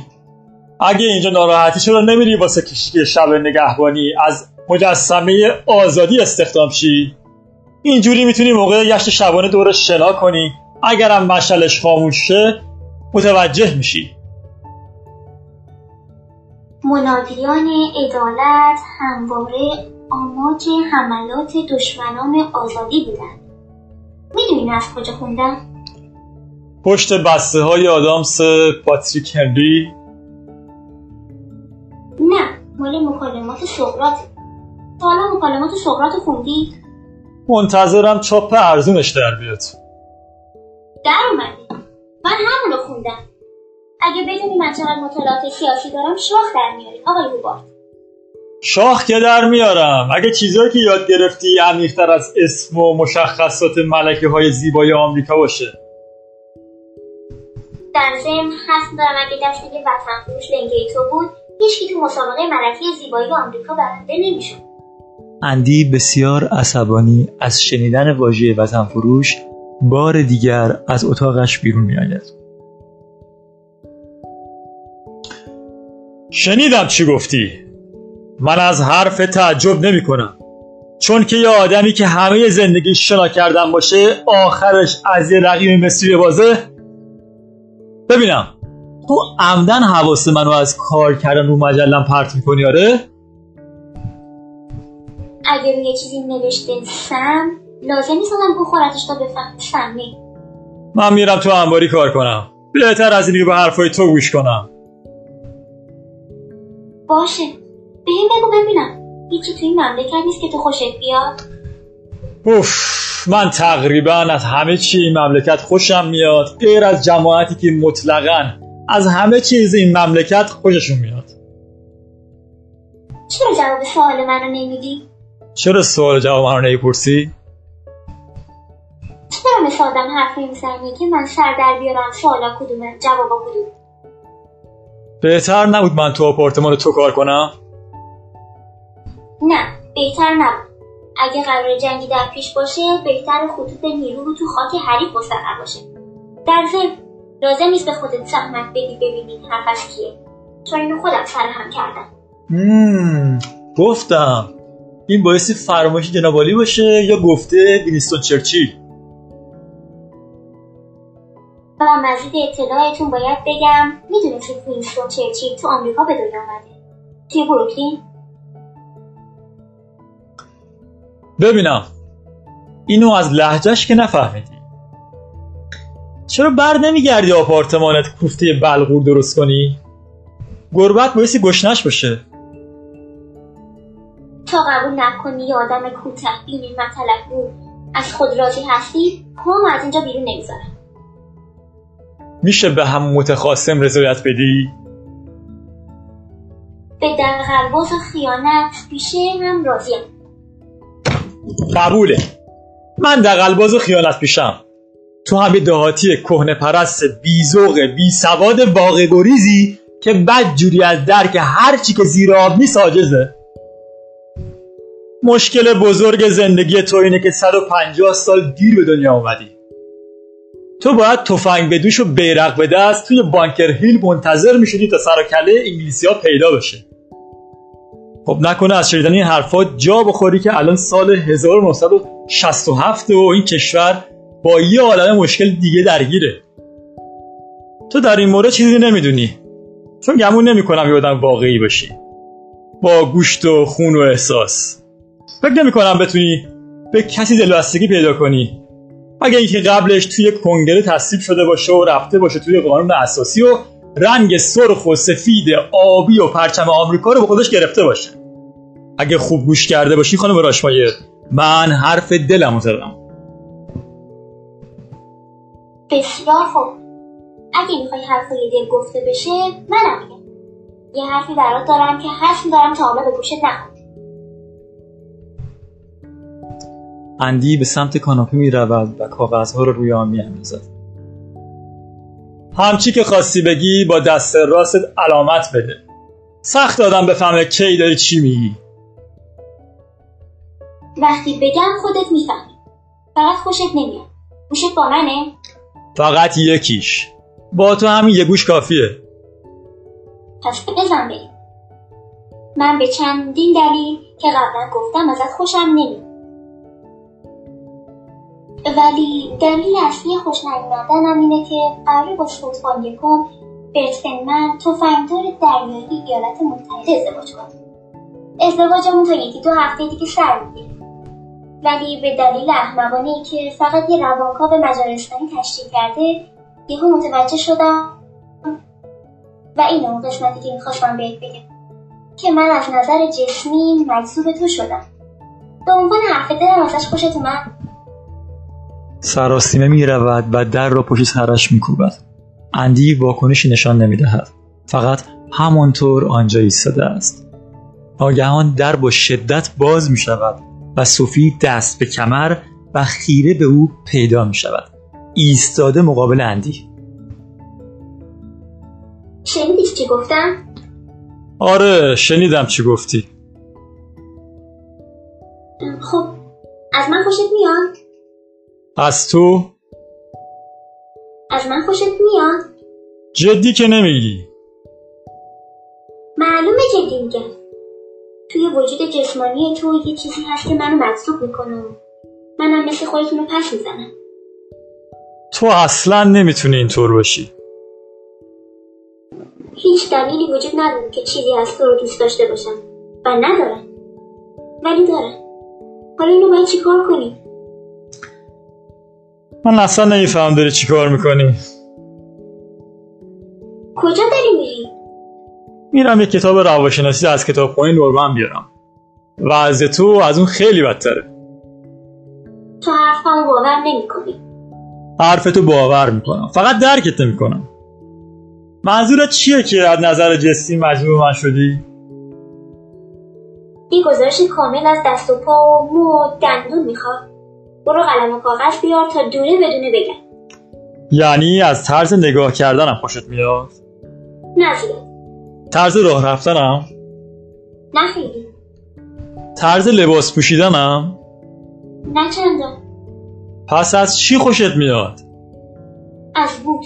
اگه اینجا ناراحتی چرا نمیری واسه کشیک شب نگهبانی از مجسمه آزادی استخدام شی اینجوری می‌تونی موقع گشت شبانه دور شنا کنی. اگرم مشعلش خاموش شه متوجه میشی. منادیان عدالت همواره آماج حملات دشمنان آزادی بودند. می‌دونی از کجا خوندم؟ پشت بسته های آدامس پاتریک هنری. نه مال مکالمات سقراط. تا حالا مکالمات سقراط خوندی؟ منتظرم چاپ ارزونش در بیاد. در اومدی. من همونو خوندم. اگه بدونی من چقدر مطالعات سیاسی دارم شاخ در میاری آقای روبارت شاخ که در میارم. اگه چیزایی که یاد گرفتی عمیقتر از اسم و مشخصات ملکه های زیبای آمریکا باشه. در ضمن حرف دارم اگه دست دیگه وطن فروش لنگه تو بود هیچکی تو مسابقه ملکه زیبایی آمریکا برنده نمی‌شد. اندی بسیار عصبانی از شنیدن واژه وطن فروش بار دیگر از اتاقش بیرون می آید. شنیدم چی گفتی. من از حرف تعجب نمی کنم چون که یه آدمی که همه زندگی شنا کردن باشه آخرش از یه رقیب مصری بازه ببینم. تو عمدن حواس منو از کار کردن رو مجلم پرت می‌کنی آره؟ اگه روی چیزی نوشته سم لازم نیست آدم بخورتش تا بفهم سمی من میرم تو انباری کار کنم. بهتر از اینی که به حرفای تو گوش کنم. باشه. به این بگو ببینم. هیچی توی این مملکت نیست که تو خوشت بیاد. اوف من تقریبا از همه چی این مملکت خوشم میاد غیر از جماعتی که مطلقا از همه چیز این مملکت خوششون میاد چرا جواب سوال منو نمیدی چرا سوال جواب من رو نمی‌پرسی؟ چرا مثل آدم حرف نمی‌زنی که من سر در بیارم سوالا کدومه جوابا کدوم بهتر نبود من تو آپارتمان تو کار کنم؟ نه بهتر نبود اگه قرار جنگی در پیش باشه بهتر خطوط نیرو رو تو خاک حریف مستقر باشه. در ضمن لازم نیست به خودت زحمت بدی ببینی حرف از کیه. چون اینو خودم سر هم کردم. مم، گفتم. این باعث فراموشی جنابالی باشه یا گفته وینستون چرچیل؟ و مزید اطلاعتون باید بگم می‌دونستید وینستون چرچیل تو آمریکا به دنیا آمده توی بروکلین؟ ببینم. اینو از لحجهش که نفهمیدی. چرا بر نمیگردی آپارتمانت کوفته بلغور درست کنی؟ گربت بایستی گشنش باشه تا قبول نکنی یه آدم کوته بینی مطلب بود. از خود راضی هستی پام از اینجا بیرون نمی‌ذارم. میشه به هم متخاصم رضایت بدی؟ به دلغلباز و خیانت پیشه هم راضیم. قبوله. من دقلباز و خیانت پیشم. تو هم یه دهاتی کهنه پرست بیزوق بی سواد واقع گریزی که بد جوری از درک هر چی که زیر آب نیست مشکل بزرگ زندگی تو اینه که 150 سال دیر به دنیا اومدی. تو باید تفنگ به دوش و بیرق به دست توی بانکر هیل منتظر می‌شدی تا سر کله انگلیسی ها پیدا بشه. خب نکنه از شنیدن این حرفات جا بخوری که الان سال 1967 و این کشور با یه عالم مشکل دیگه درگیره. تو در این مورد چیزی نمی‌دونی. چون گمون نمی‌کنم یه آدم واقعی باشی. با گوشت و خون و احساس. فکر نمی‌کنم بتونی به کسی دلبستگی پیدا کنی. مگه اینکه قبلش توی کنگره تصویب شده باشه و رفته باشه توی قانون اساسی و رنگ سرخ و سفید آبی و پرچم آمریکا رو به خودش گرفته باشه. اگه خوب گوش کرده باشی خانم راشمایر من حرف دلم رو زدم. بسیار خوب. اگه می‌خوای حرفای دل گفته بشه منم میگم. یه حرفی برات دارم که حتم دارم تا به گوشت نخورد اندی به سمت کاناپه می رود و کاغذها رو روی آن می اندازد. همچی که خواستی بگی با دست راست علامت بده. سخت آدم بفهمه کی داری چی میگی؟ وقتی بگم خودت می‌فهمی. فقط خوشت نمیاد. گوشت با منه. فقط یکیش. با تو همین یه گوش کافیه. پس بزن بریم. من به چندین دلیل که قبلا گفتم ازت خوشم نمیاد. ولی دلیل اصلی خوش نیومدنم اینه که قرار با سلطان یکم برتن من تفنگدار دریایی ایالات متحده ازدواج کنم ازدواجمون تا یکی دو هفته دیگه سر می‌گیره. ولی به دلیل احمقانه ای که فقط یه روانکاو مجارستانی تشریح کرده یهو متوجه شدم و این اون قسمتی که می‌خواستم بهت بگم که من از نظر جسمی مجذوب تو شدم. به عنوان حرف دلم ازش خوشت اومد. سراسیمه می رود و در را پشت سرش می کوبد. اندی واکنشی نشان نمی دهد. فقط همانطور آنجا ایستاده است. ناگهان در با شدت باز می شود و صوفی دست به کمر و خیره به او پیدا می شود. ایستاده مقابل اندی. شنیدی چی گفتم؟ آره شنیدم چی گفتی. از تو از من خوشت میاد؟ جدی که نمیگی. معلومه جدی میگم توی وجود جسمانی تو یه چیزی هست که منو مجذوب می‌کنه. منم مثل خودتون رو پس می‌زنم. تو اصلا نمی‌تونی اینطور باشی. هیچ دلیلی وجود نداره که چیزی از تو رو دوست داشته باشم. و ندارم ولی دارم حالا اینو باید چیکار کنی؟ من اصلا نمیفهم داری چی کار می‌کنی. کجا داری میری؟ میرم یه کتاب روانشناسی از کتاب خونه نورمن بیارم. وضع تو از اون خیلی بدتره. تو حرفم باور نمی‌کنی. حرف تو باور می‌کنم. فقط درکت نمی‌کنم. منظورت چیه که از نظر جسمی مجبور من شدی؟ یه گزارش کامل از دست و پا و مو و دندون می‌خواد. برو قلم و کاغذ بیار تا دونه بدونه بگم. یعنی از طرز نگاه کردنم خوشت میاد؟ نه زیاد طرز راه رفتنم؟ نه خیلی. طرز لباس پوشیدنم؟ نه چندان پس از چی خوشت میاد؟ از بود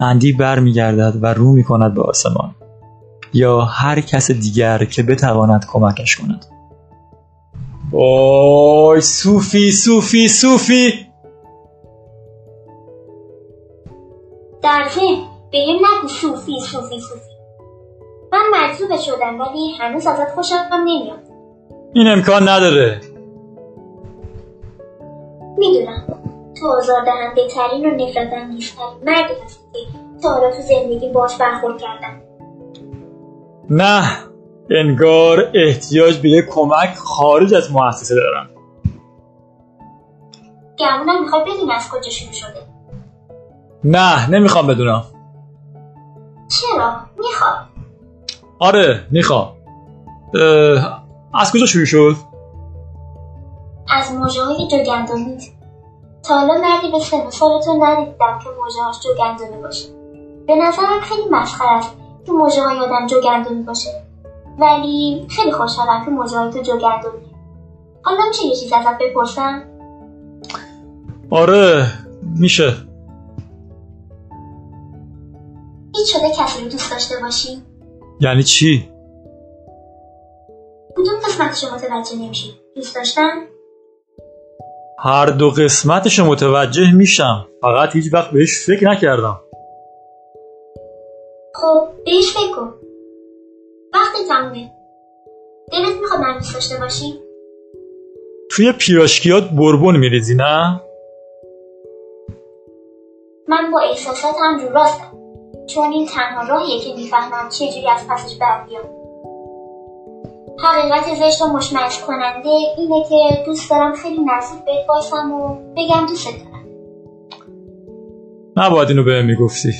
اندی بر میگردد و رو می‌کند به آسمان. یا هر کس دیگر که بتواند کمکش کند. وای سوفی سوفی سوفی در به بهم نگو صوفی صوفی صوفی من مجذوب شدم ولی هنوز ازت خوشم هم نمیاد. این امکان نداره. می‌دونم. تو آزاردهنده ترین و نفرت انگیزترین مردی هستی که تا حالا تو زندگی باش برخورد کردم. نه. انگار احتیاج به یک کمک خارج از مؤسسه دارم. گمونم می‌خوای بدونی از کجا شروع شده. نه نمی‌خوام بدونم. چرا؟ می‌خوای. آره می‌خوام. از کجا شروع شد؟ از موجه های جوگندمیت تا حالا مردی به سن سالتون ندیدم که موجه هاش جوگندمی باشه. به نظرم خیلی مسخره است که موجه های آدم جوگندمی باشه. ولی خیلی خوشحالم که های تو جوگندمی حالا میشه یه چیز ازت بپرسم؟ آره میشه. هیچ شده کسی رو دوست داشته باشی؟ یعنی چی؟ کدوم قسمتش رو متوجه نمیشی؟ دوست داشتن هر دو قسمتش رو متوجه میشم. فقط هیچ وقت بهش فکر نکردم. خب بهش فکر کن. وقتی تمومه دلت می‌خواد من دوست داشته باشی؟ توی پیراشکیات بربون میریزی نه؟ من با احساساتم رو راستم چون این تنها راهیه که می‌فهمم چجوری از پسش بر بیام. حقیقت زشت و مشمعز کننده اینه که دوست دارم خیلی نزدیک بهت باشم و بگم دوست دارم. نباید اینو بهم می‌گفتی.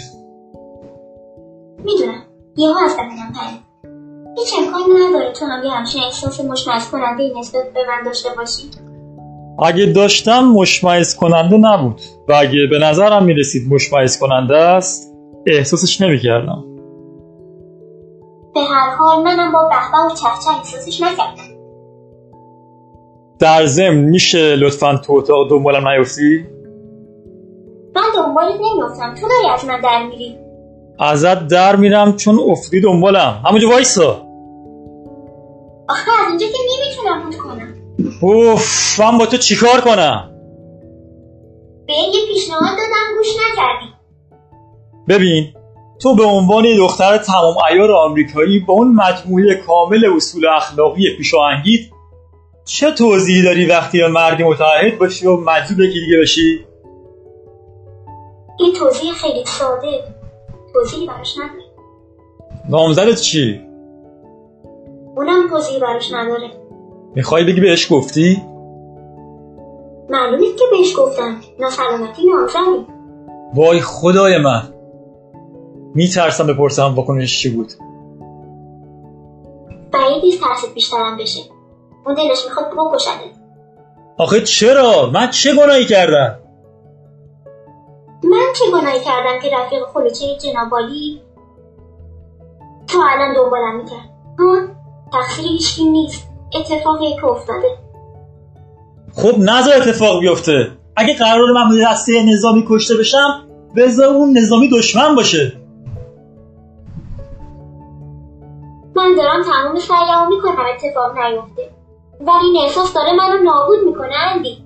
می‌دونم. یهو از دهنم پرید. هیچ امکانی نداره تو هم یه همچین احساس مشمعز کننده نسبت به من داشته باشی. اگه داشتم مشمعز کننده نبود و اگه به نظرم می‌رسید مشمعز کننده است احساسش نمی‌کردم. به هر حال منم با بهبه و چهچه احساسش نکردم. در ضمن میشه لطفا تو اتاق دنبالم نیفتی؟ من دنبالت نمیافتم. تو داری از من در میری. ازت در میرم چون افتی دنبالم. همونجا وایسا. آخه از اینجا که نمی‌تونم بود کنم. اوف من با تو چیکار کنم؟ به یه پیشنهاد دادم گوش نکردی. ببین تو به عنوان یه دختر تمام ایار آمریکایی با اون مجموعه کامل اصول اخلاقی پیشاهنگیت چه توضیحی داری وقتی به مردی متعهد باشی و مجذوب یکی دیگه بشی؟ این توضیح خیلی ساده. توضیحی براش نداره نامزدت چی؟ اونم توضیحی براش نداره؟ می‌خوای بگی بهش گفتی؟ معلومه که بهش گفتم. ناسلامتی نامزدی وای خدای من. میترسم بپرسم واکنش چی بود. بعید نیست ترست بیشترم بشه. اون دلش می‌خواد بکشده آخه چرا؟ من چه گناهی کردم؟ من چه گناهی کردم که رفیق خلوچه جنابالی تا الان دنبالم می‌کرد؟ ها؟ تقصیر هیچکی نیست. اتفاقی که افتاده. خب نظر اتفاق بیفته. اگه قرار من به دسته نظامی کشته بشم بذار اون نظامی دشمن باشه. من دارم تمام سعیمو می‌کنم اتفاق نیفته. ولی این احساس داره منو نابود می‌کنه اندی.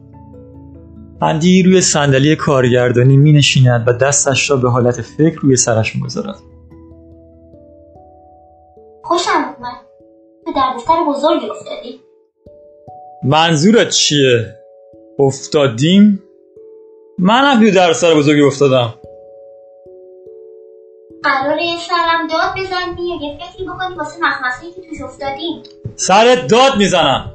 اندی روی صندلی کارگردانی می نشیند و دستش را به حالت فکر روی سرش می گذارد. خوشم تو دردسر بزرگی افتادی؟ منظورت چیه؟ افتادیم؟ منم توی در سر بزرگی افتادم. قراره سرم داد بزنی یا یه فکری بکنی واسه مخمسایی که توش افتادیم؟ سرت داد می‌زنم.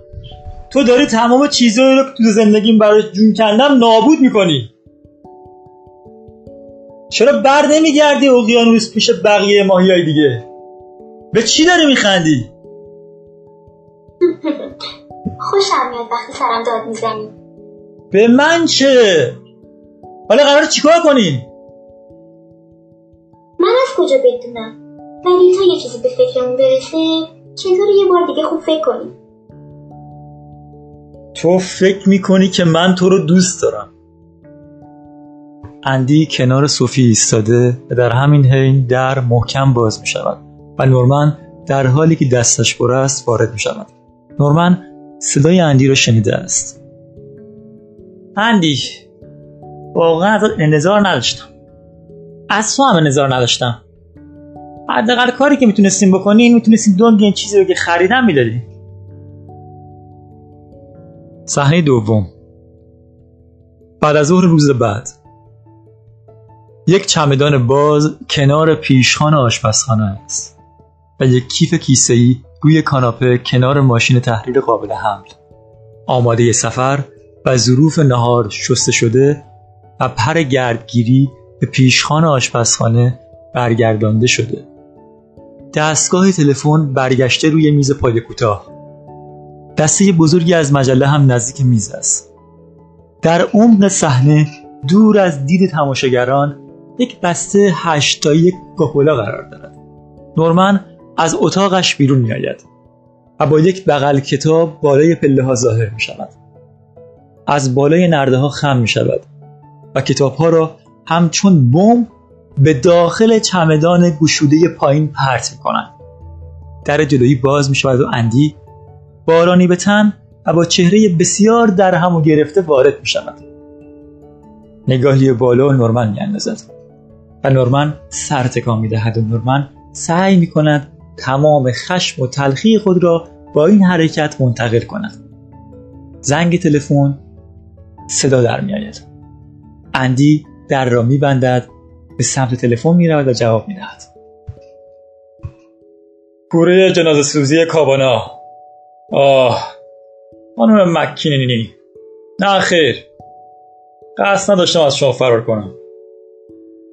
تو داری تمام چیزهایی رو تو زندگیم برای جون کندم نابود می‌کنی. چرا بر نمیگردی اقیانوس پیش بقیه ماهی های دیگه؟ به چی داری میخندی؟ خوشم میاد وقتی سرم داد می‌زنی. به من چه؟ حالا قرار چیکار کنیم؟ من از کجا بدونم؟ ولی تا یه چیزی به فکرمون برسه چطور یه بار دیگه خوب فکر کنیم؟ تو فکر می‌کنی که من تو رو دوست دارم. اندی کنار صوفی ایستاده و در همین حین در محکم باز می شود و نورمن در حالی که دستش پر است وارد می شود نورمن صدای اندی را شنیده است. اندی واقعا از انتظار نداشتم. از تو هم انتظار نداشتم. حداقل کاری که می‌تونستیم بکنیم می‌تونستیم دو این چیزی رو که خریدم می‌دادیم صحنه دوم. بعد از ظهر روز بعد. یک چمدان باز کنار پیشخان آشپزخانه است و یک کیف کیسه‌ای روی کاناپه کنار ماشین تحریر قابل حمل. آماده سفر و ظروف نهار شسته شده و پر گردگیری به پیشخان آشپزخانه برگردانده شده. دستگاه تلفن برگشته روی میز پای کوتاه. دسته بزرگی از مجله هم نزدیک میز است. در عمق صحنه دور از دید تماشاگران یک بسته هشتایی کوکاکولا قرار دارد. نورمن از اتاقش بیرون می آید و با یک بغل کتاب بالای پله ها ظاهر می شود از بالای نرده ها خم می شود و کتاب ها را همچون بم به داخل چمدان گشوده پایین پرت می کنند در جلویی باز می شود و اندی بارانی به تن و با چهره بسیار در هم و گرفته وارد می شود نگاهی بالا نورمن می اندازد و نورمن سر تکان می دهد و نورمن سعی می کند تمام خشم و تلخی خود را با این حرکت منتقل کند زنگ تلفن صدا در می آید اندی در را می بندد به سمت تلفن می رود و جواب می دهد کوره جنازه سوزی کابانا. آه خانم مکینینی نه خیر. قصد نداشتم از شما فرار کنم.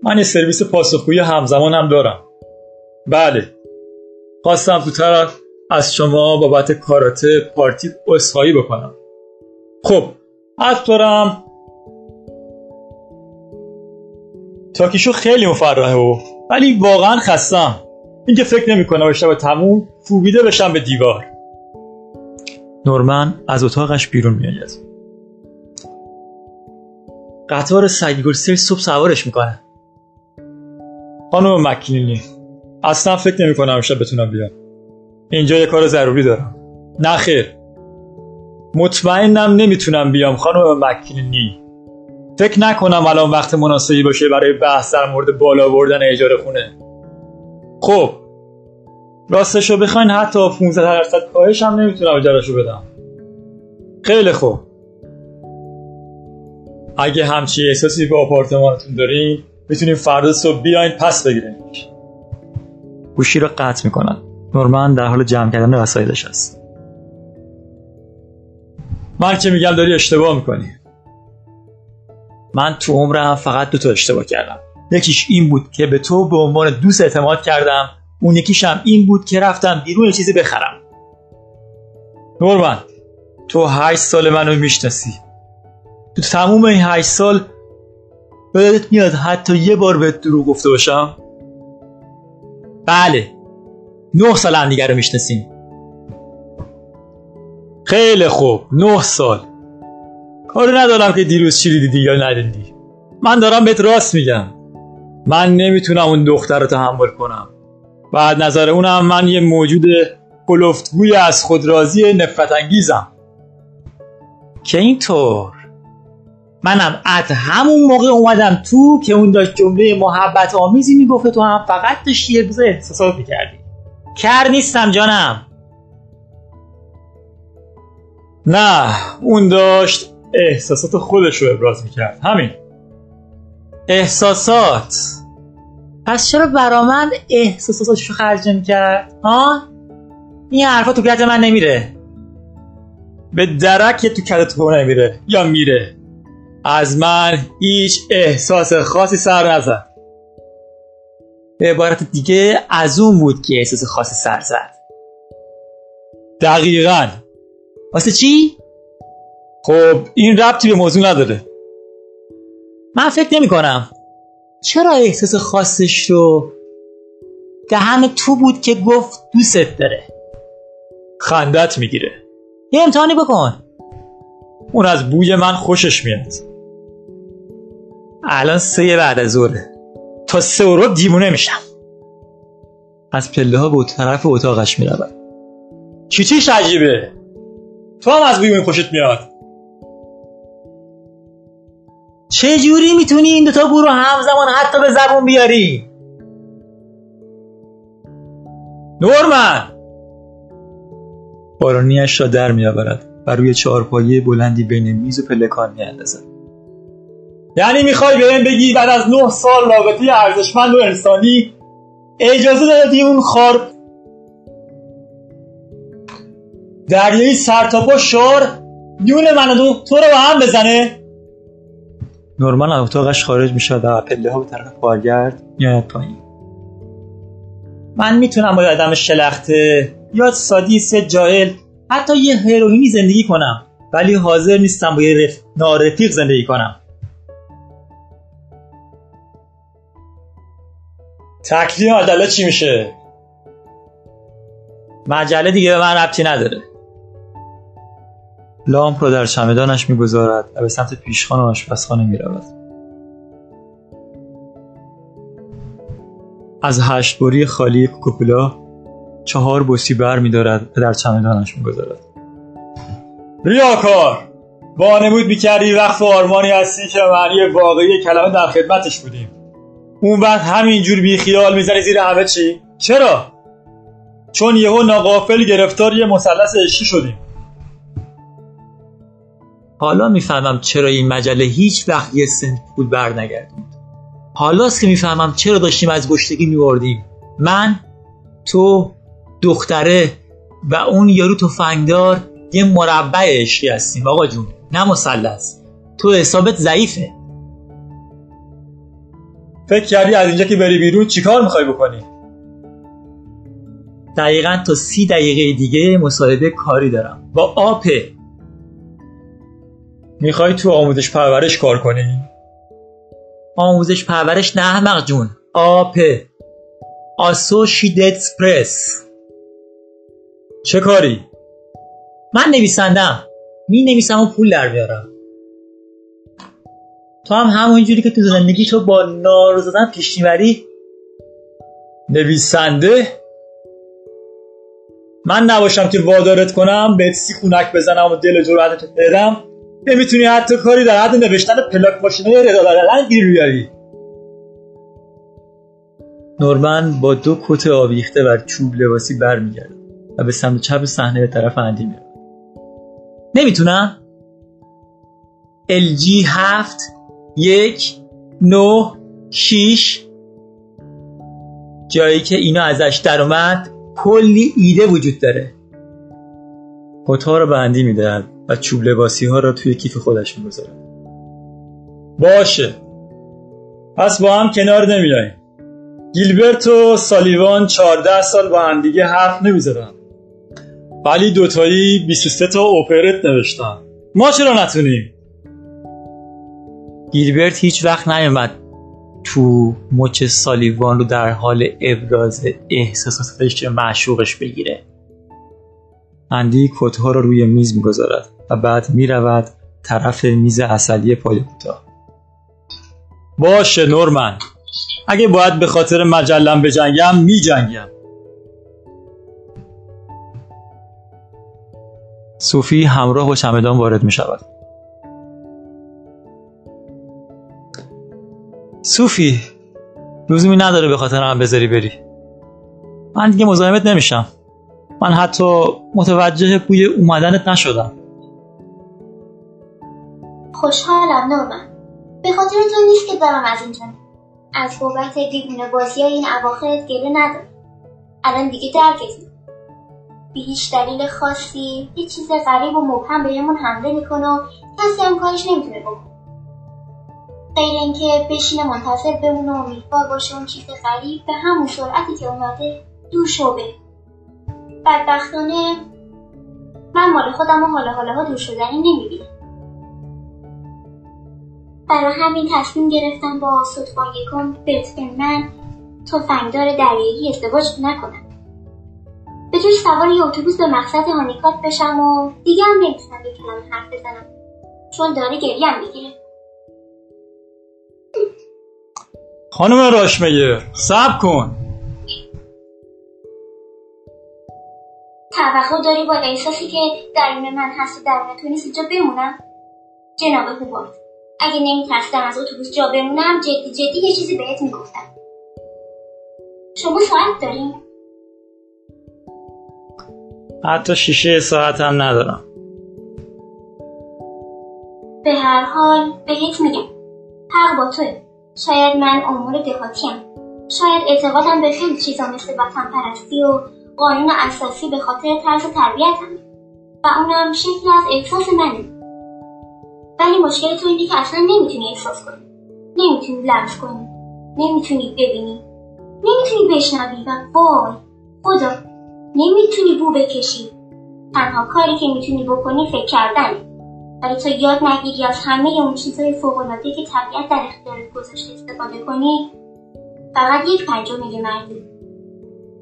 من یه سرویس پاسخگویی همزمان هم دارم. بله. خواستم تو طرف از شما بابت کاراته پارتی اصحایی بکنم. خب از دارم تاکیشو خیلی مفرحه و ولی واقعا خستم. اینکه فکر نمی کنم شب تموم کوبیده بشم به دیوار. نورمن از اتاقش بیرون میآید. قطار سگیگرسر صبح سوارش می‌کنه. خانم مکینینی اصلا فکر نمی کنم شب بتونم بیام. اینجا یه کار ضروری دارم. نه خیر. مطمئنم نمی‌تونم بیام خانم مکینینی فکر نکنم الان وقت مناسبی باشه برای بحث در مورد بالا بردن اجاره خونه. خب. راستشو بخواین حتی 15 درصد کاهش هم نمی‌تونم اجارهشو بدم. خیلی خوب. اگه همچی احساسی به آپارتمانتون دارین می‌تونیم فردا صبح بیاین پس بگیرین گوشی رو قطع می‌کنن. نورمن در حال جمع کردن وسایلش است من که میگم داری اشتباه می‌کنی. من تو عمرم فقط دو تا اشتباه کردم. یکیش این بود که به تو به عنوان دوست اعتماد کردم. اون یکیشم این بود که رفتم بیرون چیزی بخرم. نورمن تو هشت سال منو می‌شناسی. تو تموم این هشت سال یادت میاد حتی یه بار به دروغ گفته باشم؟ بله. نه سال هم دیگر رو می‌شناسیم. خیلی خوب. نه سال. کاری ندارم که دیروز چی دیدی یا ندیدی. من دارم بهت راست میگم. من نمی‌تونم اون دختر رو تحمل کنم. بعد نظر اونم من یه موجود کلفتگوی از خود راضی نفرت انگیزم. که اینطور منم از همون موقع اومدم تو که اون داشت جمله محبت آمیزی می‌گفته تو هم فقط داشتی یه بزا احساسات می‌کردی. کر نیستم جانم. نه اون داشت احساسات خودش رو ابراز می‌کرد. همین. احساسات. پس چرا برا من احساساتش رو خرج می‌کرد ها؟ این حرفا تو کت من نمیره. به درک تو کت تو نمیره. یا میره. از من هیچ احساس خاصی سر نزد. به عبارت دیگه از اون بود که احساس خاصی سر زد. دقیقا. واسه چی؟ خب این ربطی به موضوع نداره. من فکر نمی کنم. چرا احساس خاصش رو دهن تو بود که گفت دوست داره؟ خندت می‌گیره. یه امتحانی بکن. اون از بوی من خوشش میاد. الان سه بعد از ظهره. تا سه رو دیمونه میشم. از پله ها به طرف اتاقش می‌رود چی چیش عجیبه؟ تو هم از بوی خوشت میاد. چه جوری می‌تونی این دوتا بو رو همزمان حتی به زبون بیاری؟ نورمن! بارانیش را در میآورد و روی چهارپایه بلندی بین میز و پلکان میاندازد. یعنی می‌خوای به بگی بعد از نه سال رابطه ارزشمند و انسانی اجازه دادی اون خار دریایی سر تا پا شار یون من و تو رو به هم بزنه؟ نورمال از اتاقش خارج میشه و پله ها به طرف بارگرد میاد پایین. من می‌تونم با آدم شلخته یا سادیس جاهل حتی یه هروئینی زندگی کنم ولی حاضر نیستم با یه رف... نارفیق زندگی کنم. تکلیف مجله چی میشه؟ مجله دیگه به من ربطی نداره. لامپ رو در چمدانش می‌گذارد و به سمت پیشخان و آشپزخانه می‌رود. از هشت بری خالی کوکوکولا چهار بوسی بر میدارد و در چمدانش می‌گذارد. ریاکار وانمود می‌کردی وقت آرمانی هستی که معنی واقعی کلمه در خدمتش بودیم. اون وقت همینجور بیخیال می‌زنی زیر همه چی؟ چرا؟ چون یهو ناقافل گرفتار یه مثلث عشقی شدیم. حالا می‌فهمم چرا این مجله هیچ وقت یه سنت پول بر نگردید. حالاست که می‌فهمم چرا داشتیم از گشتگی میوردیم من تو دختره و اون یارو تفنگدار یه مربع عشقی هستیم. آقا جون نه مثلث. تو حسابت ضعیفه. فکر کردی از اینجا که بری بیرون چیکار می‌خوای بکنی؟ دقیقا تا سی دقیقه دیگه مصاحبه کاری دارم. با آپه می‌خوای تو آموزش پرورش کار کنی؟ آموزش پرورش نه احمق جون. آپه آسوشیدت پرس چه کاری؟ من نویسندم می نویسم و پول در بیارم. تو هم همونجوری که تو زندگی تو با نارو زدن پیش می‌بری نویسنده. من نباشم که وادارت کنم به سی خونک بزنم و دل جرأتت بدم. نمی‌تونی حتی کاری در حد نوشتن پلاک ماشینای ردا دادن گیر بیاری. نورمن با دو کت آویخته و چوب لباسی برمیگرده و به سمت چپ صحنه به طرف اندی میره نمی‌تونم؟ LG هفت یک نو شیش. جایی که اینا ازش در اومد کلی ایده وجود داره. کتها رو بندی می‌دهد و چوب لباسی ها را توی کیف خودش می‌گذارد باشه. پس با هم کنار نمیاییم گیلبرت و سالیوان 14 سال با هم دیگه حرف نمی‌زدن. ولی دوتایی 23 تا اوپرت نوشتن. ما چرا نتونیم؟ گیلبرت هیچ وقت نیومد تو مچ سالیوان رو در حال ابراز احساساتش معشوقش بگیره. اندی کتها رو روی میز می‌گذارد و بعد می‌رود طرف میز اصلی پای کوتاه. باشه نورمن. اگه باید به خاطر مجلم بجنگم میجنگم. صوفی همراه با چمدان وارد می شود صوفی لزومی نداره به خاطر هم بذاری بری. من دیگه مزاحمت نمیشم. من حتی متوجه بوی اومدنت نشدم. خوشحالم نورمن. به خاطر تو نیست که دارم از اینجا. از بابت دیوونه بازی این اواخرت گله ندارم. الان دیگه درکت به هیچ دلیل خاصی یه چیز غریب و مبهم بهمون حمله می‌کنه و کسی هم کارش نمی‌تونه بکنه. غیر اینکه بشینه منتظر بمونه و امیدوار باشه اون چیز غریب به همون سرعتی که اومده دور شو بدبختانه من مال خودم و حالا حالا ها دور شدنی نمی‌بینم. برای همین تصمیم گرفتم با صدفان یکم من تفنگدار دریایی ازدواج نکنم. به جوش سوار یه اتوبوس به مقصد هانیکات بشم و دیگه هم نمی‌تونم کلمه حرف بزنم. چون داره گریم می‌گیره. خانم راشمیر سب کن. توقع داری با احساسی که درون من هست و درون تو نیست اینجا بمونم؟ جناب هوبارد اگه نمیترسیدم از اتوبوس جا بمونم جدی جدی یه چیزی بهت می‌گفتم. شما ساعت داریم حتی شیشه ساعت هم ندارم. به هر حال بهت میگم حق با توی شاید من امور دهاتیم. شاید اعتقادم به خیلی چیزا مثل وطن پرستی و قانون اساسی به خاطر طرز تربیتم. و اونم شکل از احساس منه. ولی مشکل تو اینه که اصلا نمی‌تونی احساس کنی. نمی‌تونی لمس کنی. نمی‌تونی ببینی. نمی‌تونی بشنوی و وای. خدا. نمی‌تونی بو بکشی. تنها کاری که می‌تونی بکنی فکر کردنه ولی تا یاد نگیری از همه اون چیزهای فوقالعاده که طبیعت در اختیارت گذاشته استفاده کنی فقط یک پنجم مردی.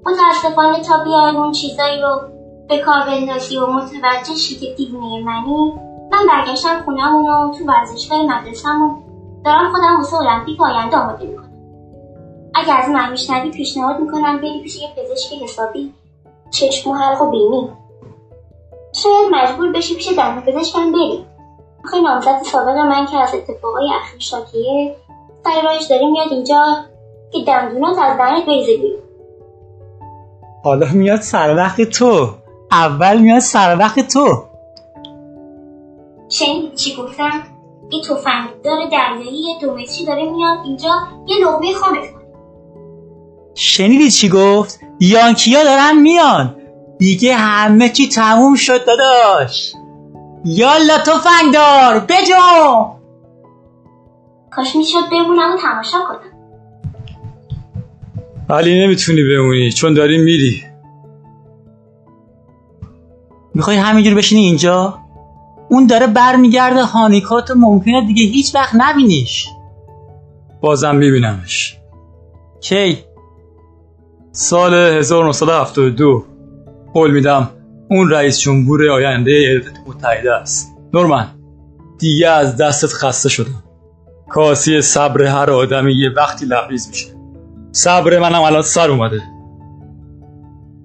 متاسفانه تا بیای اون چیزایی رو به کار بندازی و متوجه شی که دیوونه منی من برگشتم خونهمون و تو ورزشگاه مدرسهمون دارم خودم واسه المپیک آینده آماده می‌کنم. اگر از من میشنوی پیشنهاد می‌کنم بری پیش یه پزشک حسابی چشم و حلق و بینی. شاید مجبور بشی پیش دندون پزشکم بری آخه نامزد سابق من که از اتفاقای اخیر شاکیه سر راهش داری میاد اینجا که دندونات از دهنت بریزه بیرون. حالا میاد سر وقت تو. اول میاد سر وقت تو. شنیدی چی گفتم؟ این تفنگدار دریایی دو متری داره میاد اینجا یه لقمه خامت کنه شنیدی چی گفت؟ یانکیا دارن میان. دیگه همه چی تموم شد داداش. یالا تفنگدار بجو! کاش می‌شد بمونم و تماشا کنم. ولی نمی‌تونی بمونی چون داری میری. می‌خوای همینجور بشینی اینجا؟ اون داره برمیگرده هانیکات ممکنه دیگه هیچ وقت نبینیش. بازم میبینمش. کی؟ سال 1972 قول میدم اون رئیس جمهور آینده ایالات متحده است. نورمن دیگه از دستت خسته شدم. کاسی صبر هر آدمی یه وقتی لبریز میشه. صبر منم الان سر اومده.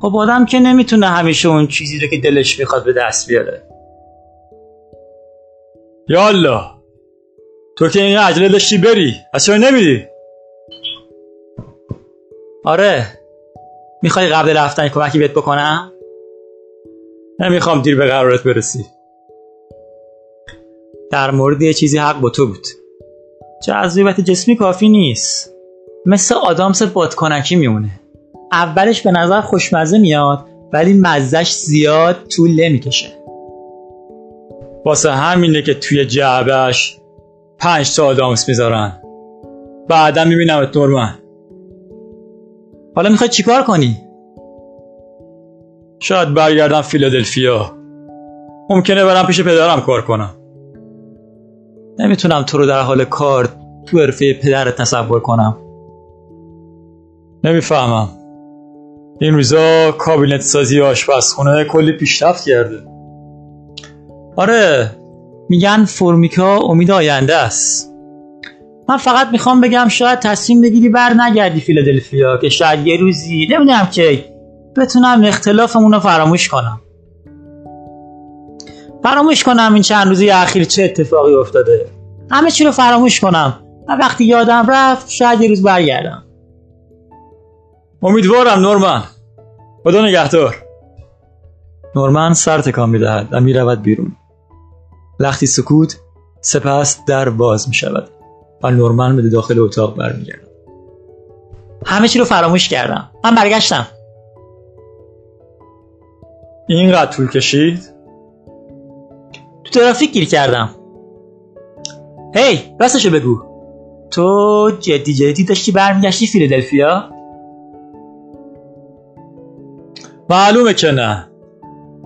خب آدم که نمی‌تونه همیشه اون چیزی رو که دلش می‌خواد به دست بیاره. یالا تو که این عجله داشتی بری از چرا نمیری؟ آره می‌خوای قبل رفتن کمکی بهت بکنم؟ نمی‌خوام دیر به قرارت برسی. در مورد یه چیزی حق با تو بود. جذابیت جسمی کافی نیست؟ مثل آدامس بادکنکی میمونه. اولش به نظر خوشمزه میاد ولی مزش زیاد طول نمی‌کشه. واسه همینه که توی جعبش پنج تا آدامس می‌ذارن. بعدا می‌بینم نورمن حالا می‌خوای چیکار کنی؟ شاید برگردم فیلادلفیا. ممکنه برم پیش پدرم کار کنم. نمی‌تونم تو رو در حال کار تو حرفه پدرت تصور کنم. نمی‌فهمم. این روزا کابینت سازی آشپزخونه کلی پیشرفت کرده. آره میگن فرمیکا امید آینده است. من فقط می‌خوام بگم شاید تصمیم بگیری بر نگردی فیلادلفیا که شاید یه روزی نمی‌دونم که بتونم اختلافمون رو فراموش کنم. فراموش کنم این چند روزی اخیر چه اتفاقی افتاده. همه چی رو فراموش کنم. و وقتی یادم رفت شاید یه روز برگردم. امیدوارم نورمن. خدا نگهدار. نورمن سر تکان می‌دهد و می‌رود بیرون. لختی سکوت سپس در باز می شود و نورمن به داخل اتاق برمیگردد. همه چی رو فراموش کردم. من برگشتم. اینقدر طول کشید؟ تو ترافیک گیر کردم. هی راستشو بگو. تو جدی جدی داشتی برمیگشتی فیلادلفیا؟ معلومه که نه.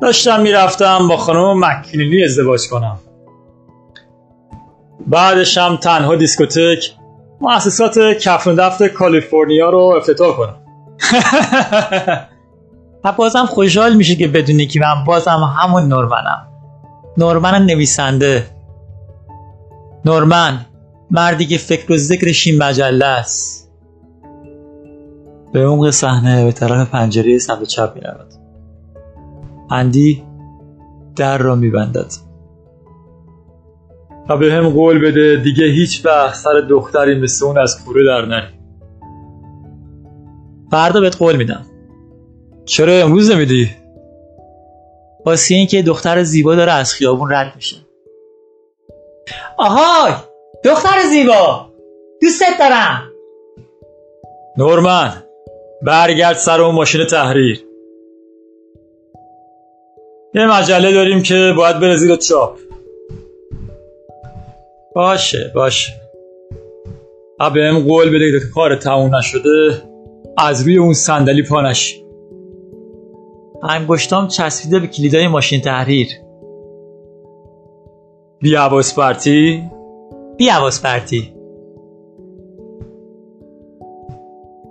داشتم می‌رفتم با خانم مکینلی ازدواج کنم. بعدش هم تنها دیسکوتک مؤسسات کفن دفت کالیفرنیا رو افتتاح کنم. و بازم خوشحال میشه که بدونی که من بازم همون نورمنم. نورمن نویسنده. نورمن مردی که فکر و ذکرش این مجله است. به عمق صحنه به طرف پنجره سمت چپ می‌رود. اندی در را میبندد. و به هم قول بده دیگه هیچ وقت سر دختری مثل اون از کوره در نری فردا بهت قول میدم. چرا امروز نمیدی؟ واسه این که دختر زیبا داره از خیابون رد میشه. آهای! دختر زیبا! دوستت دارم! نورمن برگرد سر اون ماشین تحریر. یه مجله داریم که باید بره زیر چاپ. باشه باشه. ام قول بده که کار تموم نشده از روی اون صندلی پانش انگشتام چسبیده به کلیدای ماشین تحریر. بی عباس پرتی؟ بی عباس پرتی.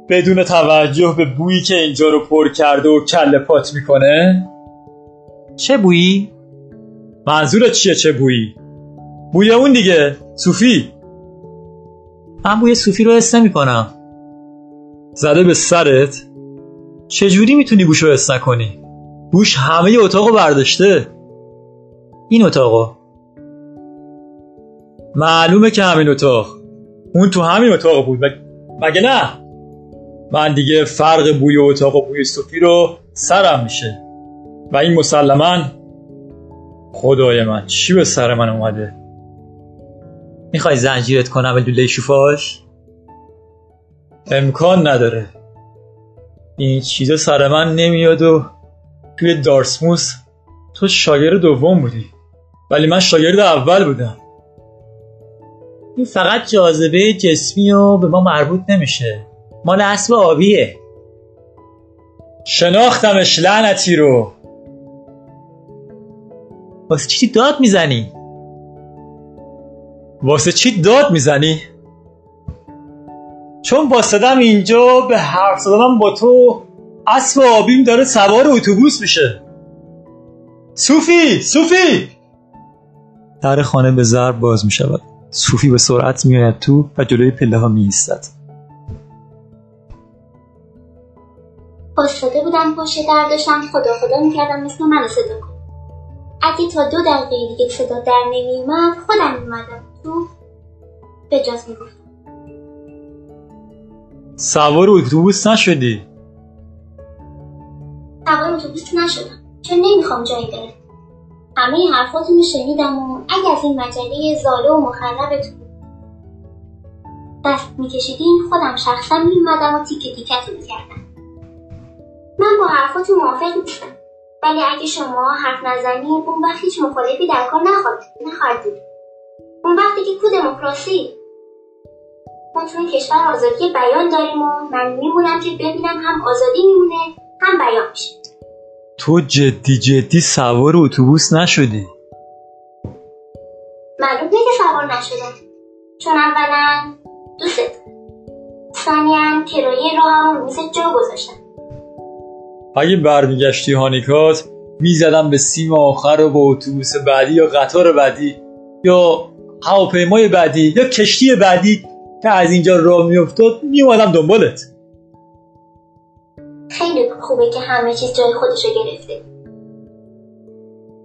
بدون توجه به بویی که اینجا رو پر کرده و کله پات می‌کنه؟ چه بویی؟ منظورت چیه چه بویی؟ بوی اون دیگه صوفی. من بوی صوفی رو حس کنم زده به سرت؟ چجوری می‌تونی بوش رو حس نکنی؟ بوش همه اتاقو برداشته. این اتاقو معلومه که همین اتاق. اون تو همین اتاق بود. مگه نه؟ من دیگه فرق بوی اتاق و بوی صوفی رو سرم میشه. و این مسلما خدای من چی به سر من اومده؟ می‌خوای زنجیرت کنم لوله شوفاش؟ امکان نداره. این چیزا سر من نمیاد و توی دارسموس تو شاگرد دوم بودی. ولی من شاگرد اول بودم. این فقط جاذبه جسمی و به ما مربوط نمیشه. مال اسب آبیه. شناختمش لعنتی رو. واسه چی داد می‌زنی؟ واسه چی داد می‌زنی؟ چون باستدم اینجا به حرف زدنم با تو اسب آبیم داره سوار اتوبوس میشه. صوفی صوفی! در خانه به ضرب باز می‌شود. صوفی به سرعت میآید تو و جلوی پله ها می ایستد استاده بودم پشت در داشتم خدا خدا می‌کردم مثل منو صدا کن. اگه تا دو دقیقه دیگه صدا در نمیومد خودم میومدم تو به جاز می‌گفتم. سوار اتوبوس نشدی؟ سوار اتوبوس نشدم چون نمی‌خوام جایی بره همه حرفاتون رو شنیدم و اگه از این مجله زاله و مخربتون. دست میکشیدین خودم شخصا میومدم و تیکه تیکتون می‌کردم. من با حرفاتون موافق نیستم. ولی اگه شما حرف نزنید اون وقت هیچ مخالفی در کار نخواهد نخواهد اون وقتی که کو دموکراسی. ما توی کشور آزادی بیان داریم و من میمونم که ببینم هم آزادی میمونه هم بیان میشه. تو جدی جدی سوار اتوبوس نشدی؟ معلوم که سوار نشدم. چون اولا دوست ثانیا کرایه راهم رو میز جا گذاشتم اگه برمیگشتی هانیکات می‌زدم به سیم آخر و با اتوبوس بعدی یا قطار بعدی یا هواپیمای بعدی یا کشتی بعدی که از اینجا راه میافتاد میومدم دنبالت. خیلی خوبه که همه چیز جای خودشو گرفته.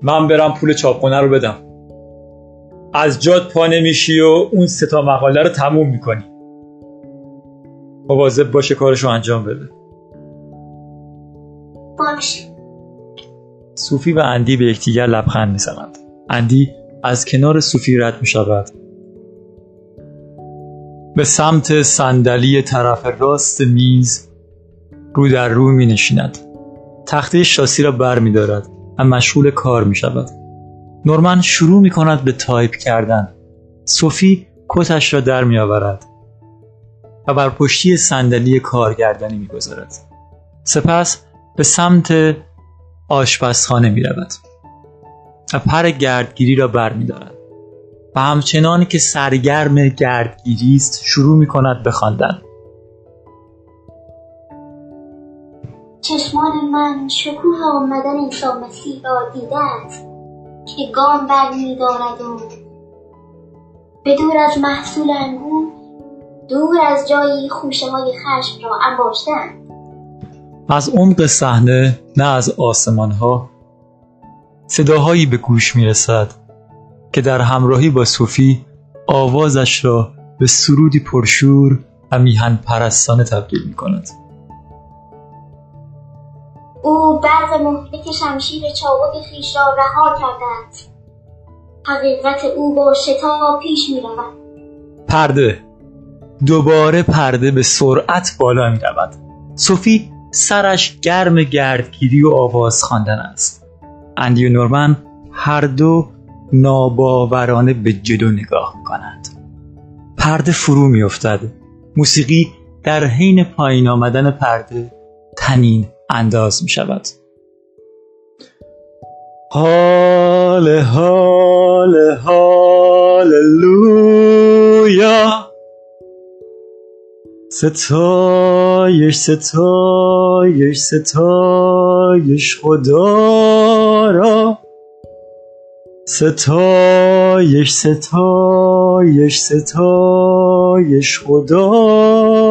من برم پول چاپخونه رو بدم. از جاد پا نمیشی و اون ستا مقاله رو تموم می‌کنی. مواظب باشه کارشو انجام بده. باشه. صوفی و اندی به یکدیگر لبخند می‌زنند. اندی از کنار صوفی رد می شود به سمت صندلی طرف راست میز رو در رو می نشیند تخته شاسی را بر می دارد و مشغول کار می شود نورمن شروع می کند به تایپ کردن صوفی کتش را در می آورد و بر پشتی صندلی کارگردانی می گذارد. سپس به سمت آشپزخانه می رود و پر گردگیری را بر می دارد و همچنان که سرگرم گردگیری است شروع می کند به خواندن. چشمان من شکوه آمدن عیسی مسیح را دیده است که گام بر دارد و به دور از محصول انگور دور از جایی خوشه های خشم را انباشتن از عمق صحنه نه از آسمان ها صداهایی به گوش می رسد که در همراهی با صوفی آوازش را به سرودی پرشور و میهن پرستانه تبدیل می کند او برق مهلک شمشیر چابک خیش را رها کرده است حقیقت او با شتاب پیش می رود پرده. دوباره پرده به سرعت بالا می رود صوفی سرش گرم گردگیری و آواز خواندن است. اندی و نورمن هر دو ناباورانه به جلو نگاه کنند پرده فرو می افتد موسیقی در حین پایین آمدن پرده تنین انداز می شود. حال حال هاللویا ستایش ستایش ستایش خدا را. ستایش ستایش ستایش خدا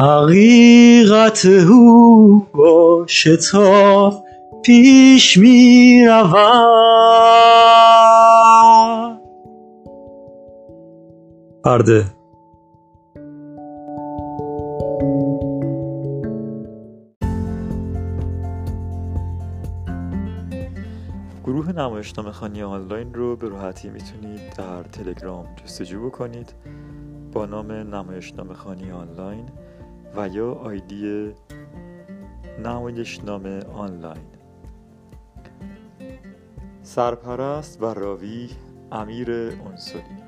حقیقت او با شتاب پیش می پرده. گروه نمایشنامه آنلاین رو به راحتی می‌تونید در تلگرام جستجو بکنید. با نام نمایشنامه خانی آنلاین و یا آیدی نمایشنامه آنلاین. سرپرست و راوی امیر انصلی